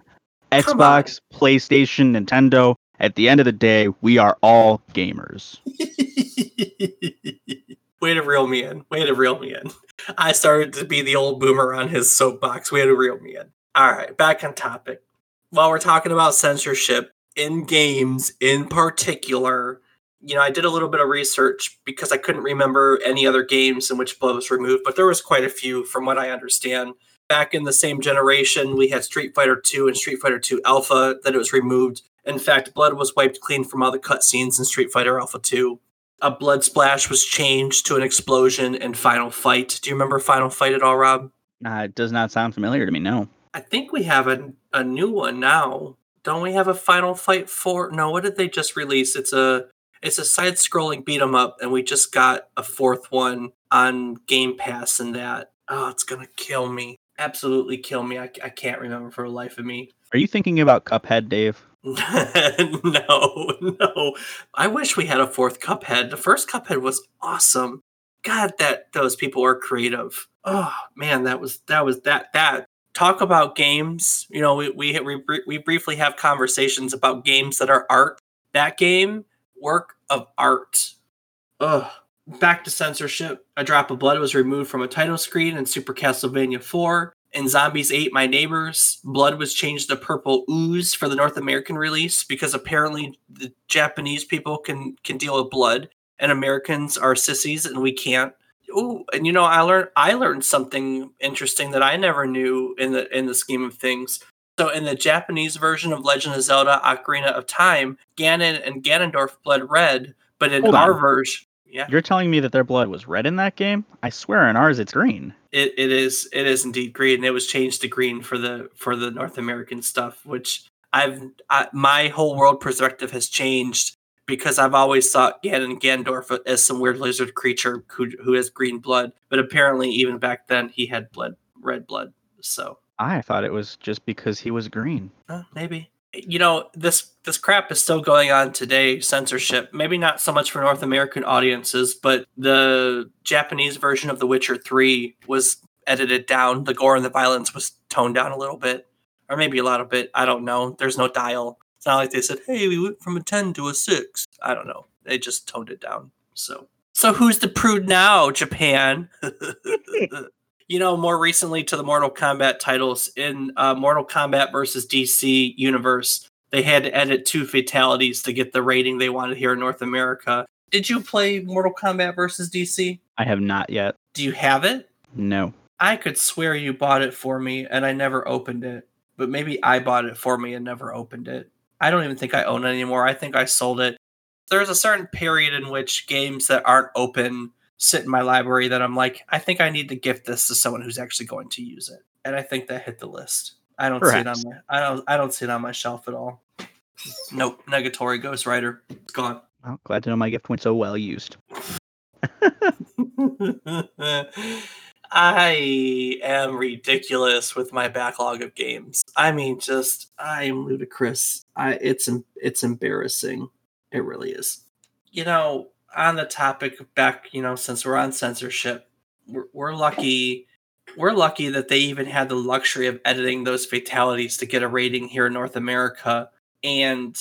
On. Xbox, PlayStation, Nintendo. At the end of the day, we are all gamers. Way to reel me in. Way to reel me in. I started to be the old boomer on his soapbox. Way to reel me in. All right, back on topic. While we're talking about censorship in games in particular, you know, I did a little bit of research because I couldn't remember any other games in which blood was removed, but there was quite a few from what I understand. Back in the same generation, we had Street Fighter 2 and Street Fighter 2 Alpha that it was removed. In fact, blood was wiped clean from all the cutscenes in Street Fighter Alpha 2 a blood splash was changed to an explosion in Final Fight. Do you remember Final Fight at all, Rob? Uh, it does not sound familiar to me. No. I think we have a, a new one now. Don't we have a Final Fight 4? No, what did they just release? It's a it's a side scrolling beat 'em up and we just got a fourth one on Game Pass and that. Oh, it's going to kill me. Absolutely kill me. I, I can't remember for the life of me. Are you thinking about Cuphead, Dave? no, no. I wish we had a fourth Cuphead. The first Cuphead was awesome. God, that those people are creative. Oh man, that was that was that that. Talk about games. You know, we we we, we briefly have conversations about games that are art. That game, work of art. Ugh. Back to censorship. A drop of blood was removed from a title screen in Super Castlevania 4. In Zombies Ate My Neighbors, blood was changed to purple ooze for the North American release because apparently the Japanese people can can deal with blood and Americans are sissies and we can't. Oh, and you know, I learned I learned something interesting that I never knew in the in the scheme of things. So in the Japanese version of Legend of Zelda: Ocarina of Time, Ganon and Ganondorf bled red, but in Hold our on. version, yeah, You're telling me that their blood was red in that game? I swear in ours it's green. it, it is it is indeed green. It was changed to green for the for the North American stuff, which I've I, my whole world perspective has changed because I've always thought Ganon Gandorf as some weird lizard creature who who has green blood, but apparently even back then he had blood red blood. So I thought it was just because he was green. uh, maybe you know this this crap is still going on today. Censorship, maybe not so much for North American audiences, but the Japanese version of The Witcher Three was edited down. The gore and the violence was toned down a little bit, or maybe a lot of bit. I don't know. There's no dial. It's not like they said, "Hey, we went from a ten to a 6. I don't know. They just toned it down. So, so who's the prude now, Japan? you know, more recently to the Mortal Kombat titles in uh, Mortal Kombat versus DC universe, they had to edit two fatalities to get the rating they wanted here in North America. Did you play Mortal Kombat versus DC? I have not yet. Do you have it? No. I could swear you bought it for me and I never opened it, but maybe I bought it for me and never opened it. I don't even think I own it anymore. I think I sold it. There's a certain period in which games that aren't open sit in my library that I'm like, I think I need to gift this to someone who's actually going to use it. And I think that hit the list. I don't Perhaps. see it on my I don't I don't see it on my shelf at all. Nope. Negatory Ghost Rider. It's gone. Well, glad to know my gift went so well used. I am ridiculous with my backlog of games. I mean, just I am ludicrous. I it's it's embarrassing. It really is. You know, on the topic back, you know, since we're on censorship, we're, we're lucky. We're lucky that they even had the luxury of editing those fatalities to get a rating here in North America. And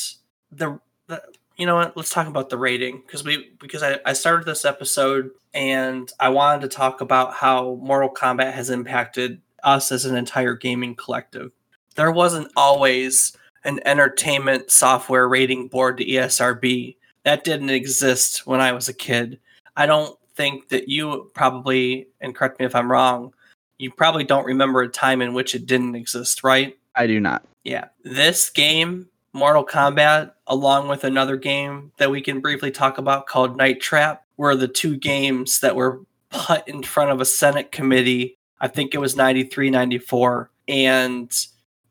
the, the you know what? Let's talk about the rating because we because I, I started this episode and I wanted to talk about how Mortal Kombat has impacted us as an entire gaming collective. There wasn't always an entertainment software rating board, E ESRB. That didn't exist when I was a kid. I don't think that you probably, and correct me if I'm wrong, you probably don't remember a time in which it didn't exist, right? I do not. Yeah. This game, Mortal Kombat, along with another game that we can briefly talk about called Night Trap, were the two games that were put in front of a Senate committee. I think it was 93, 94. And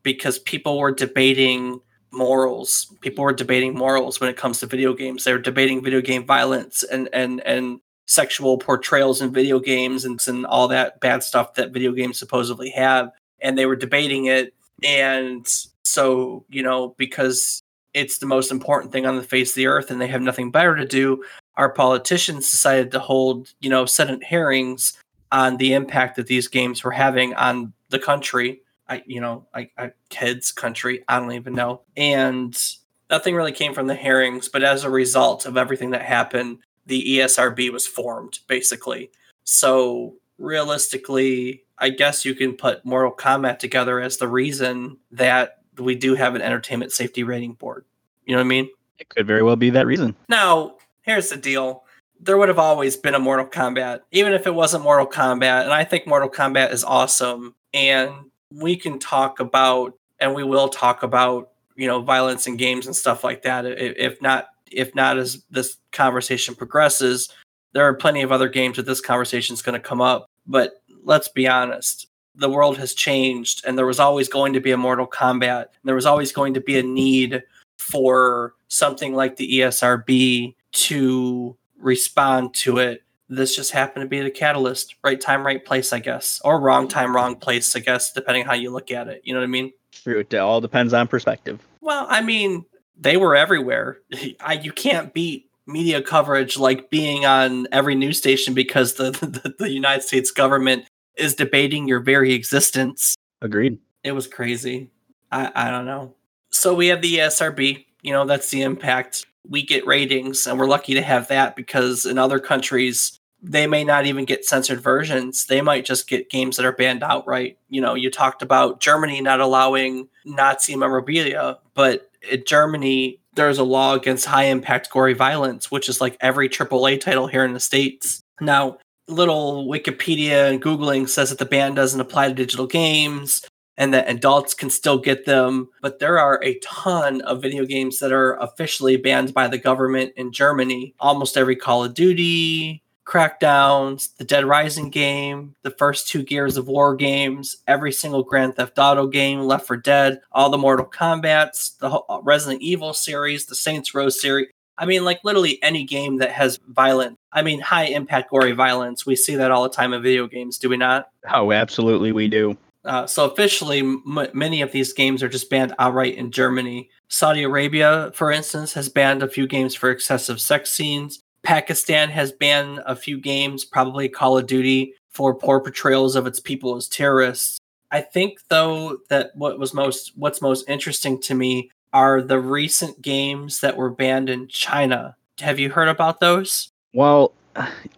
because people were debating morals, people were debating morals when it comes to video games. They were debating video game violence and, and, and sexual portrayals in video games and, and all that bad stuff that video games supposedly have. And they were debating it and so, you know, because it's the most important thing on the face of the earth and they have nothing better to do, our politicians decided to hold, you know, Senate hearings on the impact that these games were having on the country. I, you know, I, I kids, country, I don't even know. And nothing really came from the hearings, but as a result of everything that happened, the ESRB was formed, basically. So realistically, I guess you can put Mortal Kombat together as the reason that we do have an entertainment safety rating board. You know what I mean? It could very well be that reason. Now, here's the deal. There would have always been a Mortal Kombat, even if it wasn't Mortal Kombat. And I think Mortal Kombat is awesome. And we can talk about, and we will talk about, you know, violence in games and stuff like that. If not, if not as this conversation progresses, there are plenty of other games that this conversation is going to come up. But let's be honest, the world has changed and there was always going to be a Mortal Kombat. There was always going to be a need for something like the ESRB to respond to it. This just happened to be the catalyst. Right time, right place, I guess. Or wrong time, wrong place, I guess, depending how you look at it. You know what I mean? True. It all depends on perspective. Well, I mean, they were everywhere. I, you can't beat media coverage like being on every news station because the, the, the United States government is debating your very existence. Agreed. It was crazy. I, I don't know. So we have the ESRB, you know, that's the impact. We get ratings, and we're lucky to have that because in other countries, they may not even get censored versions. They might just get games that are banned outright. You know, you talked about Germany not allowing Nazi memorabilia, but in Germany, there's a law against high impact gory violence, which is like every AAA title here in the States. Now, little Wikipedia and Googling says that the ban doesn't apply to digital games and that adults can still get them. But there are a ton of video games that are officially banned by the government in Germany. Almost every Call of Duty, Crackdowns, the Dead Rising game, the first two Gears of War games, every single Grand Theft Auto game, Left 4 Dead, all the Mortal Kombat's, the Resident Evil series, the Saints Row series. I mean, like literally any game that has violent, I mean, high impact gory violence. We see that all the time in video games, do we not? Oh, absolutely, we do. Uh, so officially, m- many of these games are just banned outright in Germany. Saudi Arabia, for instance, has banned a few games for excessive sex scenes. Pakistan has banned a few games, probably Call of Duty, for poor portrayals of its people as terrorists. I think though that what was most what's most interesting to me are the recent games that were banned in China. Have you heard about those? Well,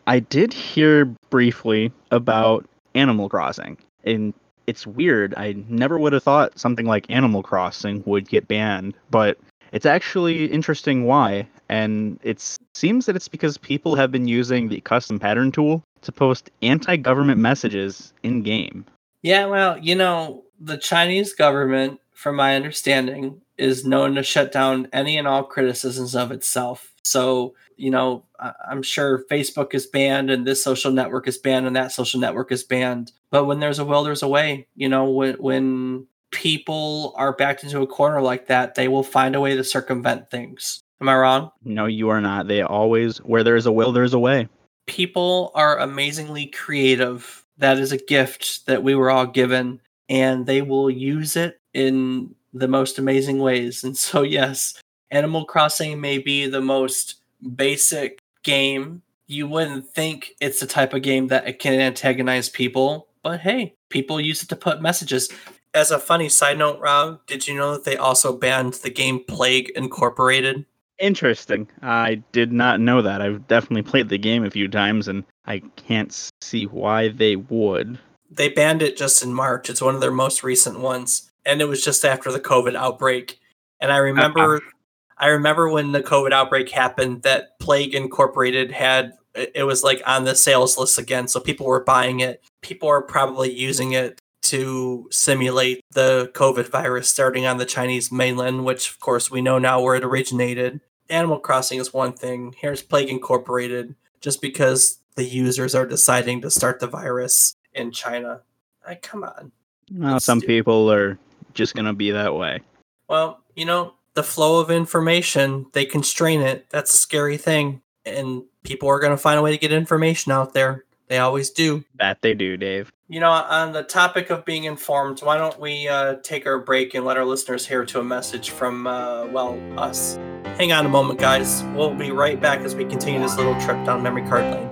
I did hear briefly about Animal Crossing. And it's weird. I never would have thought something like Animal Crossing would get banned, but it's actually interesting why. And it seems that it's because people have been using the custom pattern tool to post anti government messages in game. Yeah, well, you know, the Chinese government, from my understanding, is known to shut down any and all criticisms of itself. So, you know, I'm sure Facebook is banned and this social network is banned and that social network is banned. But when there's a will, there's a way. You know, when when people are backed into a corner like that, they will find a way to circumvent things. Am I wrong? No, you are not. They always, where there's a will, there's a way. People are amazingly creative. That is a gift that we were all given, and they will use it in the most amazing ways. And so, yes, Animal Crossing may be the most basic game. You wouldn't think it's the type of game that it can antagonize people, but hey, people use it to put messages. As a funny side note, Rob, did you know that they also banned the game Plague Incorporated? Interesting. I did not know that. I've definitely played the game a few times and I can't see why they would. They banned it just in March. It's one of their most recent ones and it was just after the COVID outbreak. And I remember, uh-huh. I remember when the COVID outbreak happened, that Plague Incorporated had it was like on the sales list again, so people were buying it. People are probably using it to simulate the COVID virus starting on the Chinese mainland, which of course we know now where it originated. Animal Crossing is one thing. Here's Plague Incorporated, just because the users are deciding to start the virus in China. Like, come on. Well, some people are just going to be that way. Well, you know, the flow of information, they constrain it. That's a scary thing. And people are going to find a way to get information out there. They always do. That they do, Dave. You know, on the topic of being informed, why don't we uh, take our break and let our listeners hear to a message from, uh, well, us. Hang on a moment, guys. We'll be right back as we continue this little trip down memory card lane.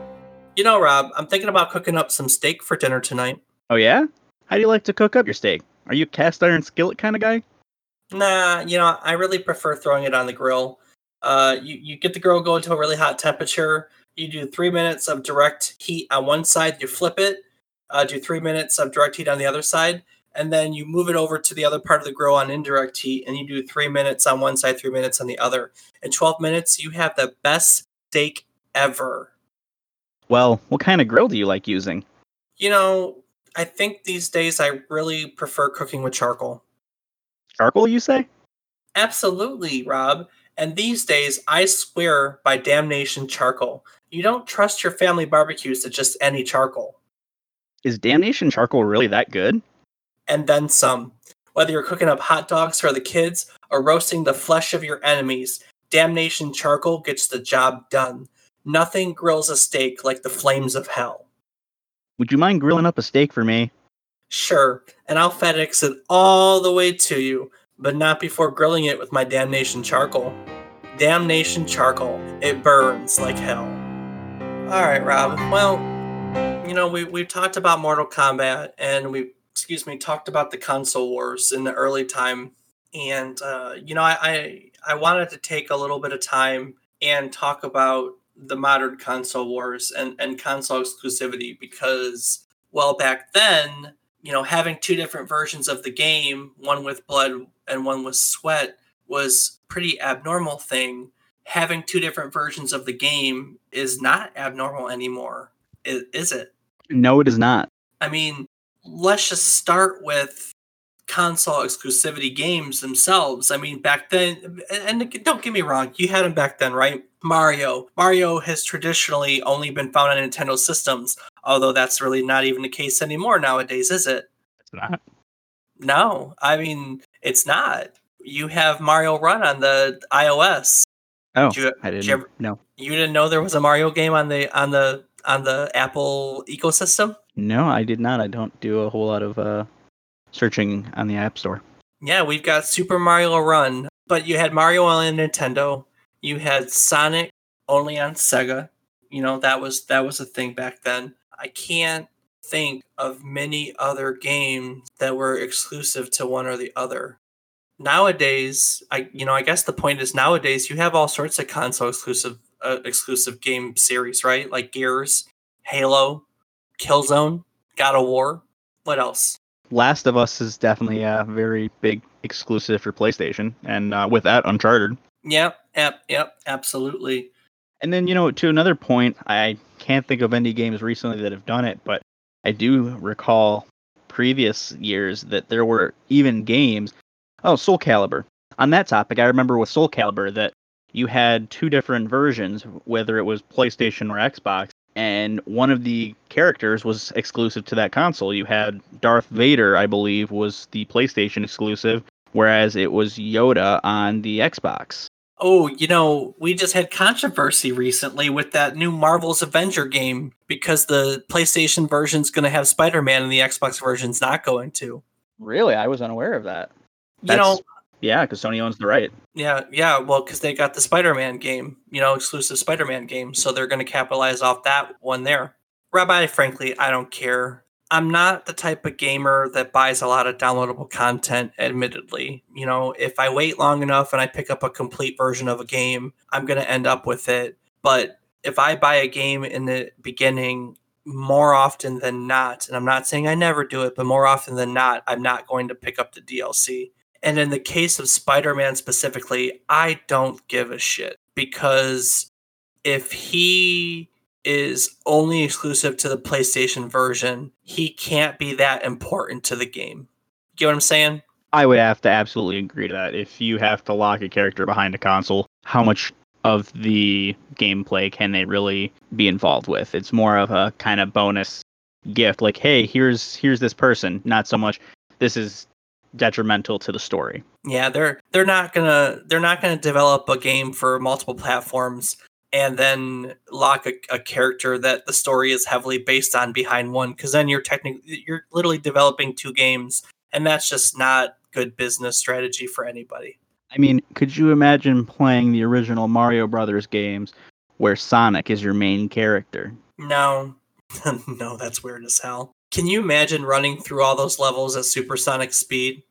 You know, Rob, I'm thinking about cooking up some steak for dinner tonight. Oh, yeah? How do you like to cook up your steak? Are you a cast iron skillet kind of guy? Nah, you know, I really prefer throwing it on the grill. Uh, you, you get the grill going to a really hot temperature. You do three minutes of direct heat on one side, you flip it, uh, do three minutes of direct heat on the other side, and then you move it over to the other part of the grill on indirect heat, and you do three minutes on one side, three minutes on the other. In 12 minutes, you have the best steak ever. Well, what kind of grill do you like using? You know, I think these days I really prefer cooking with charcoal. Charcoal, you say? Absolutely, Rob. And these days, I swear by damnation charcoal. You don't trust your family barbecues to just any charcoal. Is Damnation Charcoal really that good? And then some. Whether you're cooking up hot dogs for the kids or roasting the flesh of your enemies, Damnation Charcoal gets the job done. Nothing grills a steak like the flames of hell. Would you mind grilling up a steak for me? Sure, and I'll FedEx it all the way to you, but not before grilling it with my Damnation Charcoal. Damnation Charcoal, it burns like hell. Alright, Rob. Well, you know, we, we've talked about Mortal Kombat and we, excuse me, talked about the console wars in the early time. And, uh, you know, I, I, I wanted to take a little bit of time and talk about the modern console wars and, and console exclusivity because, well, back then, you know, having two different versions of the game, one with blood and one with sweat, was pretty abnormal thing. Having two different versions of the game is not abnormal anymore, is, is it? No, it is not. I mean, let's just start with console exclusivity games themselves. I mean, back then, and don't get me wrong, you had them back then, right? Mario. Mario has traditionally only been found on Nintendo systems, although that's really not even the case anymore nowadays, is it? It's not. No, I mean, it's not. You have Mario Run on the iOS. Oh, you, I didn't. you ever- no, You didn't know there was a Mario game on the on the on the Apple ecosystem? no, I did not. I don't do a whole lot of uh, searching on the App Store. Yeah, we've got Super Mario Run, but you had Mario on Nintendo. You had Sonic only on Sega. You know that was that was a thing back then. I can't think of many other games that were exclusive to one or the other. Nowadays, I you know I guess the point is nowadays you have all sorts of console exclusive uh, exclusive game series, right? Like Gears, Halo, Killzone, God of War. What else? Last of Us is definitely a very big exclusive for PlayStation, and uh, with that, Uncharted. Yep, yep, yep, absolutely. And then, you know, to another point, I can't think of any games recently that have done it, but I do recall previous years that there were even games. Oh, Soul Calibur. On that topic, I remember with Soul Calibur that you had two different versions, whether it was PlayStation or Xbox, and one of the characters was exclusive to that console. You had Darth Vader, I believe, was the PlayStation exclusive, whereas it was Yoda on the Xbox. Oh, you know, we just had controversy recently with that new Marvel's Avenger game because the PlayStation version's going to have Spider Man and the Xbox version's not going to. Really, I was unaware of that. You know, Yeah, because Sony owns the right. yeah, yeah, well, because they got the Spider Man game, you know, exclusive Spider Man game. So they're going to capitalize off that one there. Rabbi, frankly, I don't care. I'm not the type of gamer that buys a lot of downloadable content, admittedly. You know, if I wait long enough and I pick up a complete version of a game, I'm going to end up with it. But if I buy a game in the beginning, more often than not, and I'm not saying I never do it, but more often than not, I'm not going to pick up the DLC. And in the case of Spider Man specifically, I don't give a shit because if he is only exclusive to the PlayStation version, he can't be that important to the game. Get what I'm saying? I would have to absolutely agree to that. If you have to lock a character behind a console, how much of the gameplay can they really be involved with? It's more of a kind of bonus gift, like, hey, here's here's this person. Not so much this is detrimental to the story. Yeah, they're they're not gonna they're not gonna develop a game for multiple platforms and then lock a, a character that the story is heavily based on behind one because then you're technically you're literally developing two games and that's just not good business strategy for anybody. I mean, could you imagine playing the original Mario Brothers games where Sonic is your main character? No, no, that's weird as hell. Can you imagine running through all those levels at supersonic speed?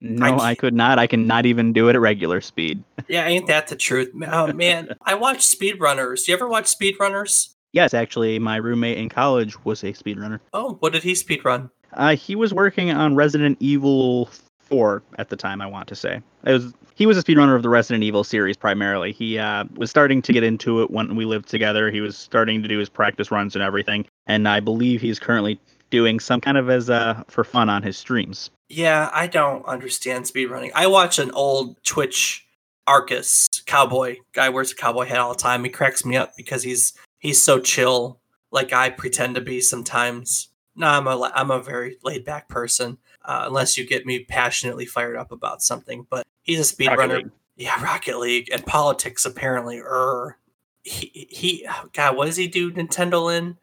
No, I I, could not. I can not even do it at regular speed. Yeah, ain't that the truth? Oh man, I watch speedrunners. You ever watch speedrunners? Yes, actually, my roommate in college was a speedrunner. Oh, what did he speedrun? Uh, he was working on Resident Evil 4 at the time, I want to say. It was he was a speedrunner of the Resident Evil series primarily. He uh, was starting to get into it when we lived together. He was starting to do his practice runs and everything, and I believe he's currently doing some kind of as uh, for fun on his streams. Yeah, I don't understand speedrunning. I watch an old Twitch Arcus cowboy guy wears a cowboy hat all the time. He cracks me up because he's he's so chill, like I pretend to be sometimes. No, I'm a I'm a very laid back person, uh, unless you get me passionately fired up about something. But he's a speedrunner. Yeah, Rocket League and politics apparently. Er, he he. God, what does he do? Nintendo in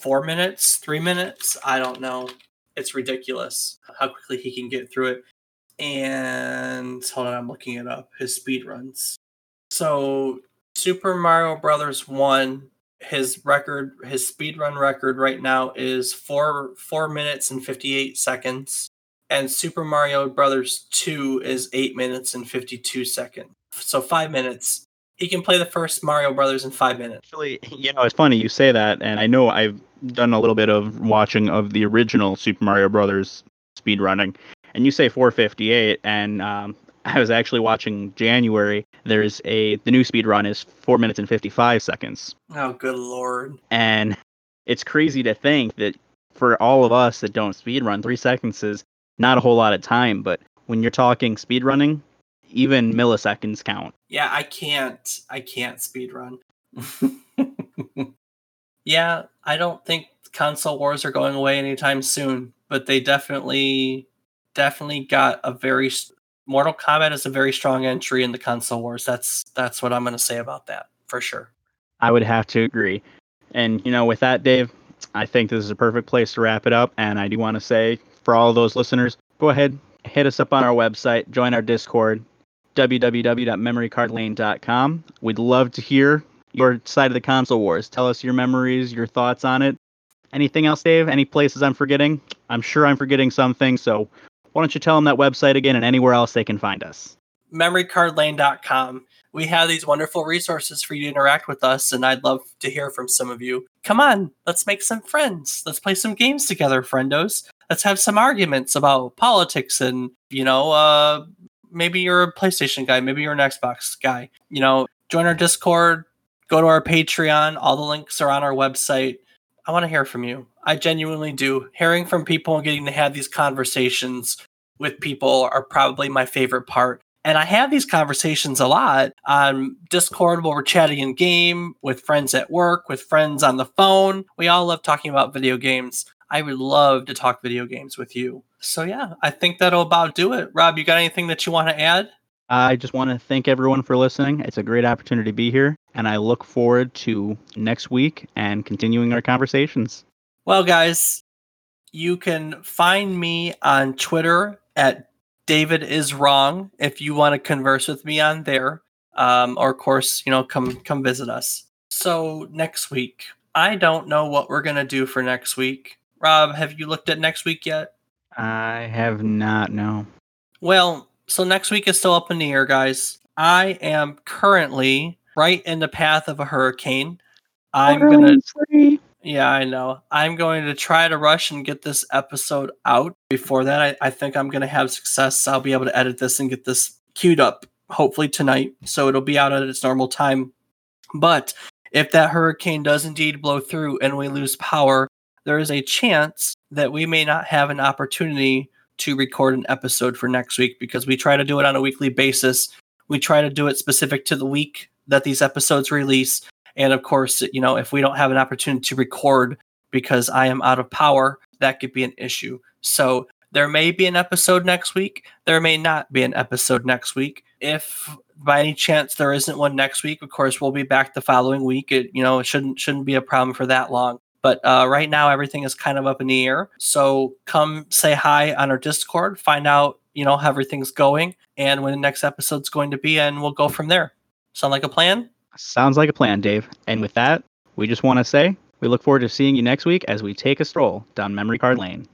four minutes, three minutes? I don't know. It's ridiculous how quickly he can get through it. And hold on, I'm looking it up. His speed runs. So Super Mario Brothers one his record, his speed run record right now is four four minutes and fifty eight seconds, and Super Mario Brothers two is eight minutes and fifty two seconds. So five minutes. He can play the first Mario Brothers in five minutes. Actually, you know, it's funny you say that, and I know I've done a little bit of watching of the original Super Mario Brothers speed running, and you say 458, and um, I was actually watching January. There's a the new speed run is four minutes and fifty five seconds. Oh, good lord! And it's crazy to think that for all of us that don't speed run, three seconds is not a whole lot of time. But when you're talking speed running, even milliseconds count. Yeah, I can't. I can't speed run. yeah, I don't think console wars are going away anytime soon, but they definitely, definitely got a very Mortal Kombat is a very strong entry in the console wars. That's that's what I'm going to say about that for sure. I would have to agree. And you know, with that, Dave, I think this is a perfect place to wrap it up. And I do want to say for all those listeners, go ahead, hit us up on our website, join our Discord, www.memorycardlane.com. We'd love to hear your side of the console wars. Tell us your memories, your thoughts on it. Anything else, Dave? Any places I'm forgetting? I'm sure I'm forgetting something, so why don't you tell them that website again and anywhere else they can find us? MemoryCardLane.com. We have these wonderful resources for you to interact with us, and I'd love to hear from some of you. Come on, let's make some friends. Let's play some games together, friendos. Let's have some arguments about politics and, you know, uh, maybe you're a PlayStation guy, maybe you're an Xbox guy. You know, join our Discord, go to our Patreon. All the links are on our website. I want to hear from you. I genuinely do. Hearing from people and getting to have these conversations with people are probably my favorite part. And I have these conversations a lot on Discord while we're chatting in game with friends at work, with friends on the phone. We all love talking about video games. I would love to talk video games with you. So yeah, I think that'll about do it. Rob, you got anything that you want to add? I just want to thank everyone for listening. It's a great opportunity to be here, and I look forward to next week and continuing our conversations. Well, guys, you can find me on Twitter at David is wrong if you want to converse with me on there. Um, or of course, you know, come come visit us. So next week, I don't know what we're gonna do for next week. Rob, have you looked at next week yet? I have not. No. Well, so next week is still up in the air, guys. I am currently right in the path of a hurricane. I'm gonna. Yeah, I know. I'm going to try to rush and get this episode out. Before that, I, I think I'm going to have success. I'll be able to edit this and get this queued up, hopefully tonight. So it'll be out at its normal time. But if that hurricane does indeed blow through and we lose power, there is a chance that we may not have an opportunity to record an episode for next week because we try to do it on a weekly basis. We try to do it specific to the week that these episodes release. And of course, you know, if we don't have an opportunity to record because I am out of power, that could be an issue. So there may be an episode next week. There may not be an episode next week. If by any chance there isn't one next week, of course we'll be back the following week. It you know it shouldn't shouldn't be a problem for that long. But uh, right now everything is kind of up in the air. So come say hi on our Discord, find out you know how everything's going, and when the next episode's going to be, and we'll go from there. Sound like a plan? Sounds like a plan, Dave. And with that, we just want to say we look forward to seeing you next week as we take a stroll down memory card lane.